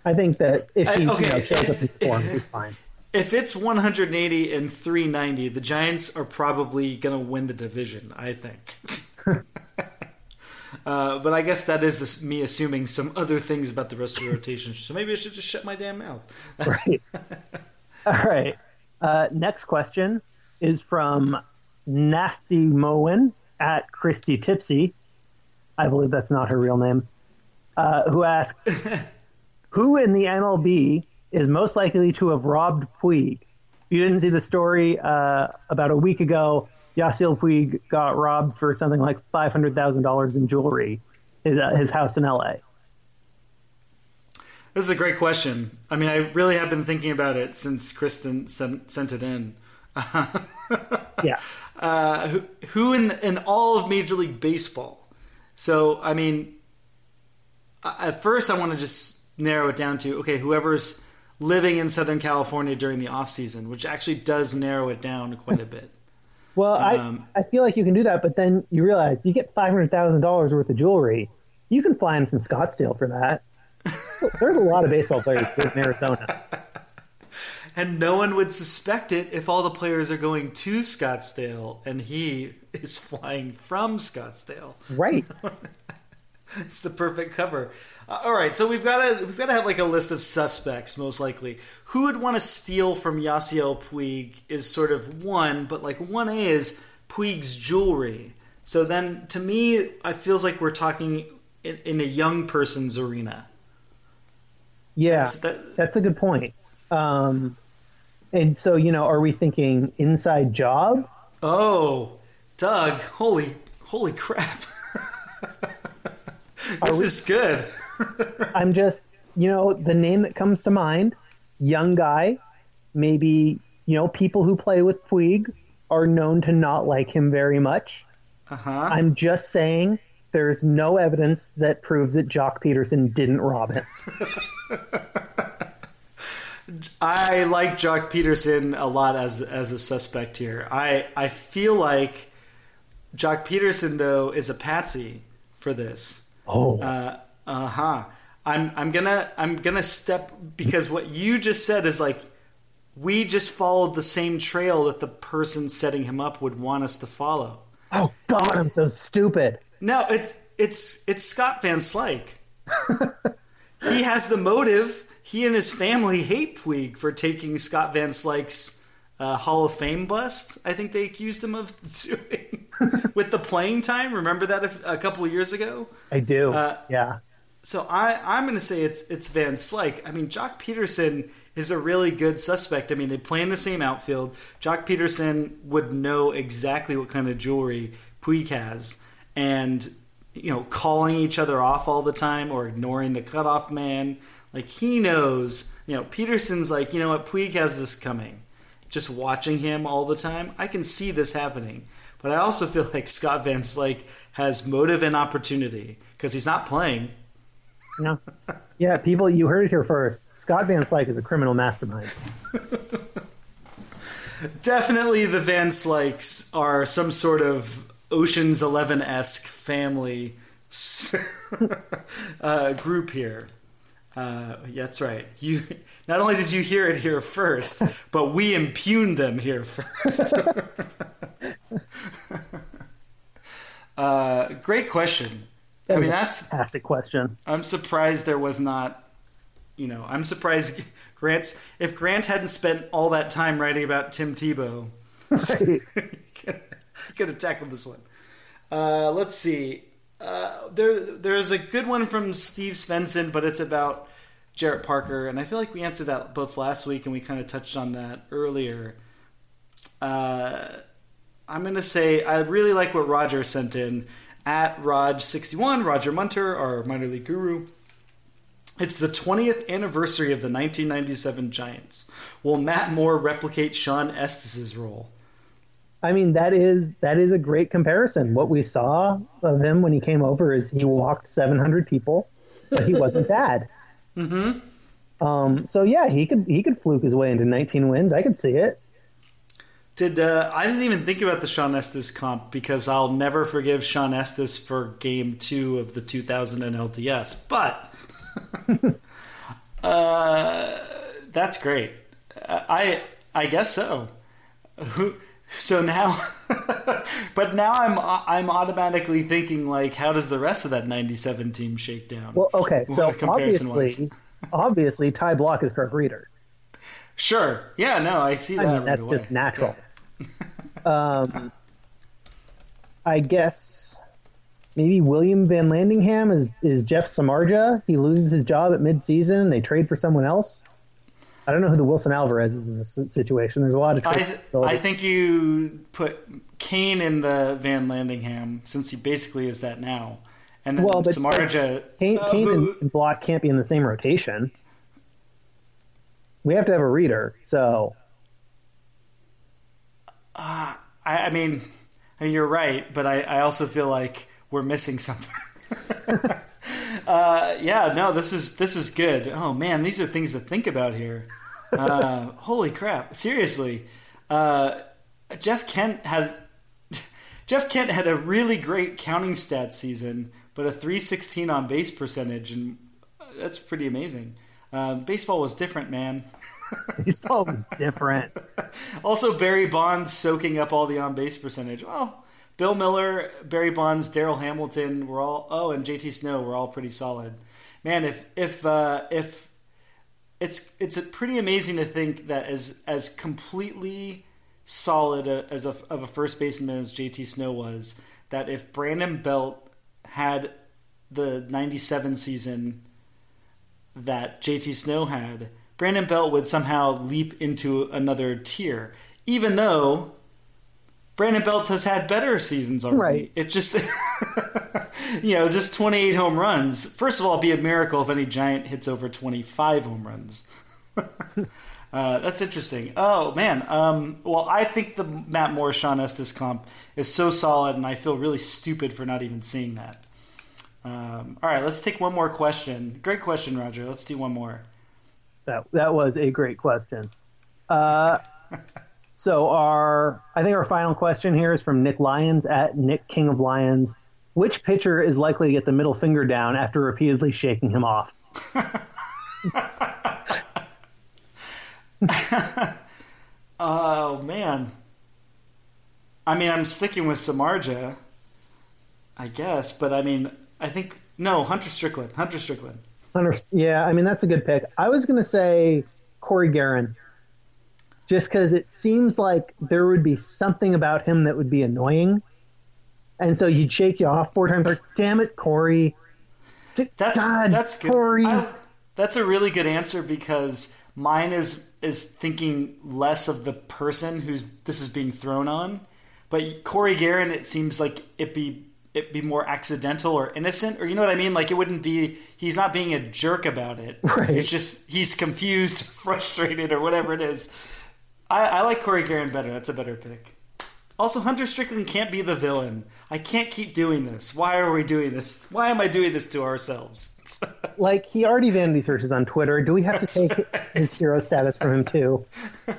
S2: I think that if
S1: I-
S2: he
S1: okay,
S2: you know, shows up in forms, he's fine.
S1: If it's one hundred and eighty and three ninety, the Giants are probably gonna win the division. I think. Uh, but I guess that is me assuming some other things about the rest of the rotation. So maybe I should just shut my damn mouth.
S2: Right. All right. Uh, next question is from Nasty Moen at Christy Tipsy. I believe that's not her real name. Uh, who asked, "Who in the MLB is most likely to have robbed Puig?" You didn't see the story uh, about a week ago, Yasiel Puig got robbed for something like five hundred thousand dollars in jewelry, his uh, his house in LA.
S1: This is a great question. I mean, I really have been thinking about it since Kristen sent, sent it in.
S2: Yeah.
S1: uh, who, who in in all of Major League Baseball? So, I mean, at first, I want to just narrow it down to okay, whoever's living in Southern California during the off season, which actually does narrow it down quite a bit.
S2: Well,
S1: Um,
S2: I I feel like you can do that, but then you realize you get five hundred thousand dollars worth of jewelry. You can fly in from Scottsdale for that. There's a lot of baseball players in Arizona.
S1: And no one would suspect it if all the players are going to Scottsdale and he is flying from Scottsdale.
S2: Right.
S1: It's the perfect cover. Uh, all right, so we've got to we've got to have like a list of suspects most likely. Who would want to steal from Yasiel Puig is sort of one, but like one A is Puig's jewelry. So then, to me, it feels like we're talking in, in a young person's arena.
S2: Yeah,
S1: So that-
S2: that's a good point. Um, and so, you know, are we thinking inside job?
S1: Oh, Doug! Holy, holy crap! this
S2: we-
S1: is good.
S2: I'm just, you know, the name that comes to mind, young guy, maybe you know people who play with Puig are known to not like him very much.
S1: Uh-huh.
S2: I'm just saying there's no evidence that proves that Joc Pederson didn't rob him.
S1: I like Joc Pederson a lot as as a suspect here. I I feel like Joc Pederson though is a patsy for this.
S2: Oh,
S1: Uh huh. I'm I'm gonna I'm gonna step because what you just said is like we just followed the same trail that the person setting him up would want us to follow.
S2: oh God, I'm so stupid.
S1: No, it's it's it's Scott Van Slyke. he has the motive. He and his family hate Puig for taking Scott Van Slyke's uh, Hall of Fame bust. I think they accused him of doing with the playing time. Remember that a, a couple of years ago?
S2: I do.
S1: Uh,
S2: yeah.
S1: So I, I'm going to say it's it's Van Slyke. I mean, Joc Pederson is a really good suspect. I mean, they play in the same outfield. Joc Pederson would know exactly what kind of jewelry Puig has, and you know, calling each other off all the time or ignoring the cutoff man. Like he knows. You know, Pederson's like, you know what, Puig has this coming. Just watching him all the time, I can see this happening. But I also feel like Scott Van Slyke has motive and opportunity because he's not playing.
S2: No. Yeah, people, you heard it here first. Scott Van Slyke is a criminal mastermind.
S1: Definitely the Van Slykes are some sort of Ocean's Eleven esque family uh, group here. Uh, that's right. You not only did you hear it here first, but we impugned them here first. uh, great question. I mean, that's
S2: fantastic question.
S1: I'm surprised there was not. You know, I'm surprised Grant's if Grant hadn't spent all that time writing about Tim Tebow,
S2: Right.
S1: he could have tackled this one. Uh, let's see. Uh, there, there's a good one from Steve Svensson, but it's about Jarrett Parker, and I feel like we answered that both last week, and we kind of touched on that earlier. Uh, I'm going to say I really like what Roger sent in at Raj61, Roger Munter, our minor league guru. It's the 20th anniversary of the 1997 Giants. Will Matt Moore replicate Shawn Estes' role?
S2: I mean, that is that is a great comparison. What we saw of him when he came over is he walked 700 people, but he wasn't bad. mm-hmm. Um, so yeah, he could he could fluke his way into 19 wins. I could see it.
S1: Did uh, I didn't even think about the Shawn Estes comp because I'll never forgive Shawn Estes for Game Two of the 2000 NLDS, but uh, that's great. I I guess so. So now, but now I'm I'm automatically thinking like, how does the rest of that '97 team shake down?
S2: Well, okay, so obviously, obviously, Ty Blach is Kirk Rueter.
S1: Sure. Yeah. No, I see that.
S2: I mean,
S1: right
S2: that's
S1: away.
S2: just natural. um, I guess maybe William VanLandingham is, is Jeff Samardzija. He loses his job at midseason and they trade for someone else. I don't know who the Wilson Alvarez is in this situation. There's a lot of
S1: I, th- I think you put Cain in the VanLandingham since he basically is that now, and then
S2: Well, but-
S1: Samardzija.
S2: Cain,
S1: uh,
S2: Cain
S1: who-
S2: and, Blach can't be in the same rotation. We have to have a reader, so
S1: I, I mean, I mean, you're right, but I, I also feel like we're missing something. uh, yeah, no, this is this is good. Oh man, these are things to think about here. Uh, holy crap! Seriously, uh, Jeff Kent had Jeff Kent had a really great counting stats season, but a 316 on base percentage, and that's pretty amazing. Uh, baseball was different, man.
S2: baseball was different.
S1: Also, Barry Bonds soaking up all the on base percentage. Well, Bill Mueller, Barry Bonds, Darryl Hamilton were all. Oh, and JT Snow were all pretty solid. Man, if if uh, if it's it's pretty amazing to think that as as completely solid a, as a of a first baseman as JT Snow was, that if Brandon Belt had the '97 season that JT Snow had, Brandon Belt would somehow leap into another tier, even though Brandon Belt has had better seasons already.
S2: Right.
S1: It just, you know, just 28 home runs. First of all, it'd be a miracle if any Giant hits over 25 home runs. Uh, that's interesting. Oh man. Um, well, I think the Matt Moore Shawn Estes comp is so solid, and I feel really stupid for not even seeing that. Um, all right, let's take one more question. Great question, Roger. Let's do one more.
S2: That that was a great question. Uh, so our I think our final question here is from Nick Lyons at Nick King of Lions. Which pitcher is likely to get the middle finger down after repeatedly shaking him off?
S1: oh man. I mean, I'm sticking with Samardzija, I guess, but I mean, I think no Hunter Strickland. Hunter Strickland.
S2: Hunter, yeah, I mean that's a good pick. I was going to say Cory Gearrin, just because it seems like there would be something about him that would be annoying, and so you'd shake you off four times. Like, damn it, Cory!
S1: That's
S2: God,
S1: that's good.
S2: Cory.
S1: I, that's a really good answer because mine is is thinking less of the person who's this is being thrown on, but Cory Gearrin, it seems like it be it be more accidental or innocent, or you know what I mean? Like it wouldn't be he's not being a jerk about it.
S2: Right.
S1: It's just he's confused, frustrated, or whatever it is. I, I like Cory Gearrin better. That's a better pick. Also, Hunter Strickland can't be the villain. I can't keep doing this. Why are we doing this? Why am I doing this to ourselves?
S2: like he already vanity searches on Twitter. Do we have to take his hero status from him too?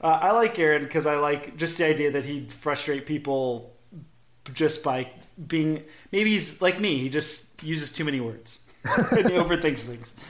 S1: Uh, I like Aaron because I like just the idea that he'd frustrate people just by being. Maybe he's like me. He just uses too many words and he overthinks things.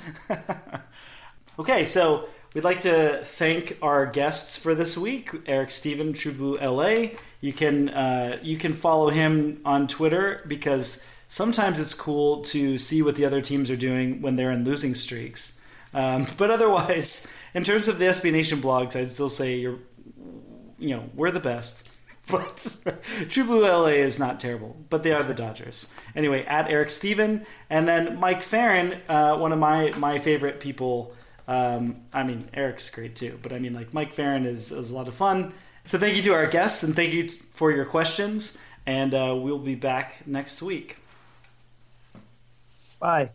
S1: okay, so we'd like to thank our guests for this week, Eric Stephen, True Blue LA. You can uh, you can follow him on Twitter because sometimes it's cool to see what the other teams are doing when they're in losing streaks. Um, but otherwise, in terms of the SB Nation blogs, I'd still say you're, you know, we're the best. But True Blue LA is not terrible, but they are the Dodgers. Anyway, at Eric Stephen, and then Mike Farron, uh, one of my my favorite people. Um, I mean, Eric's great too, but I mean, like Mike Farron is, is a lot of fun. So thank you to our guests and thank you for your questions. And uh, we'll be back next week.
S2: Bye.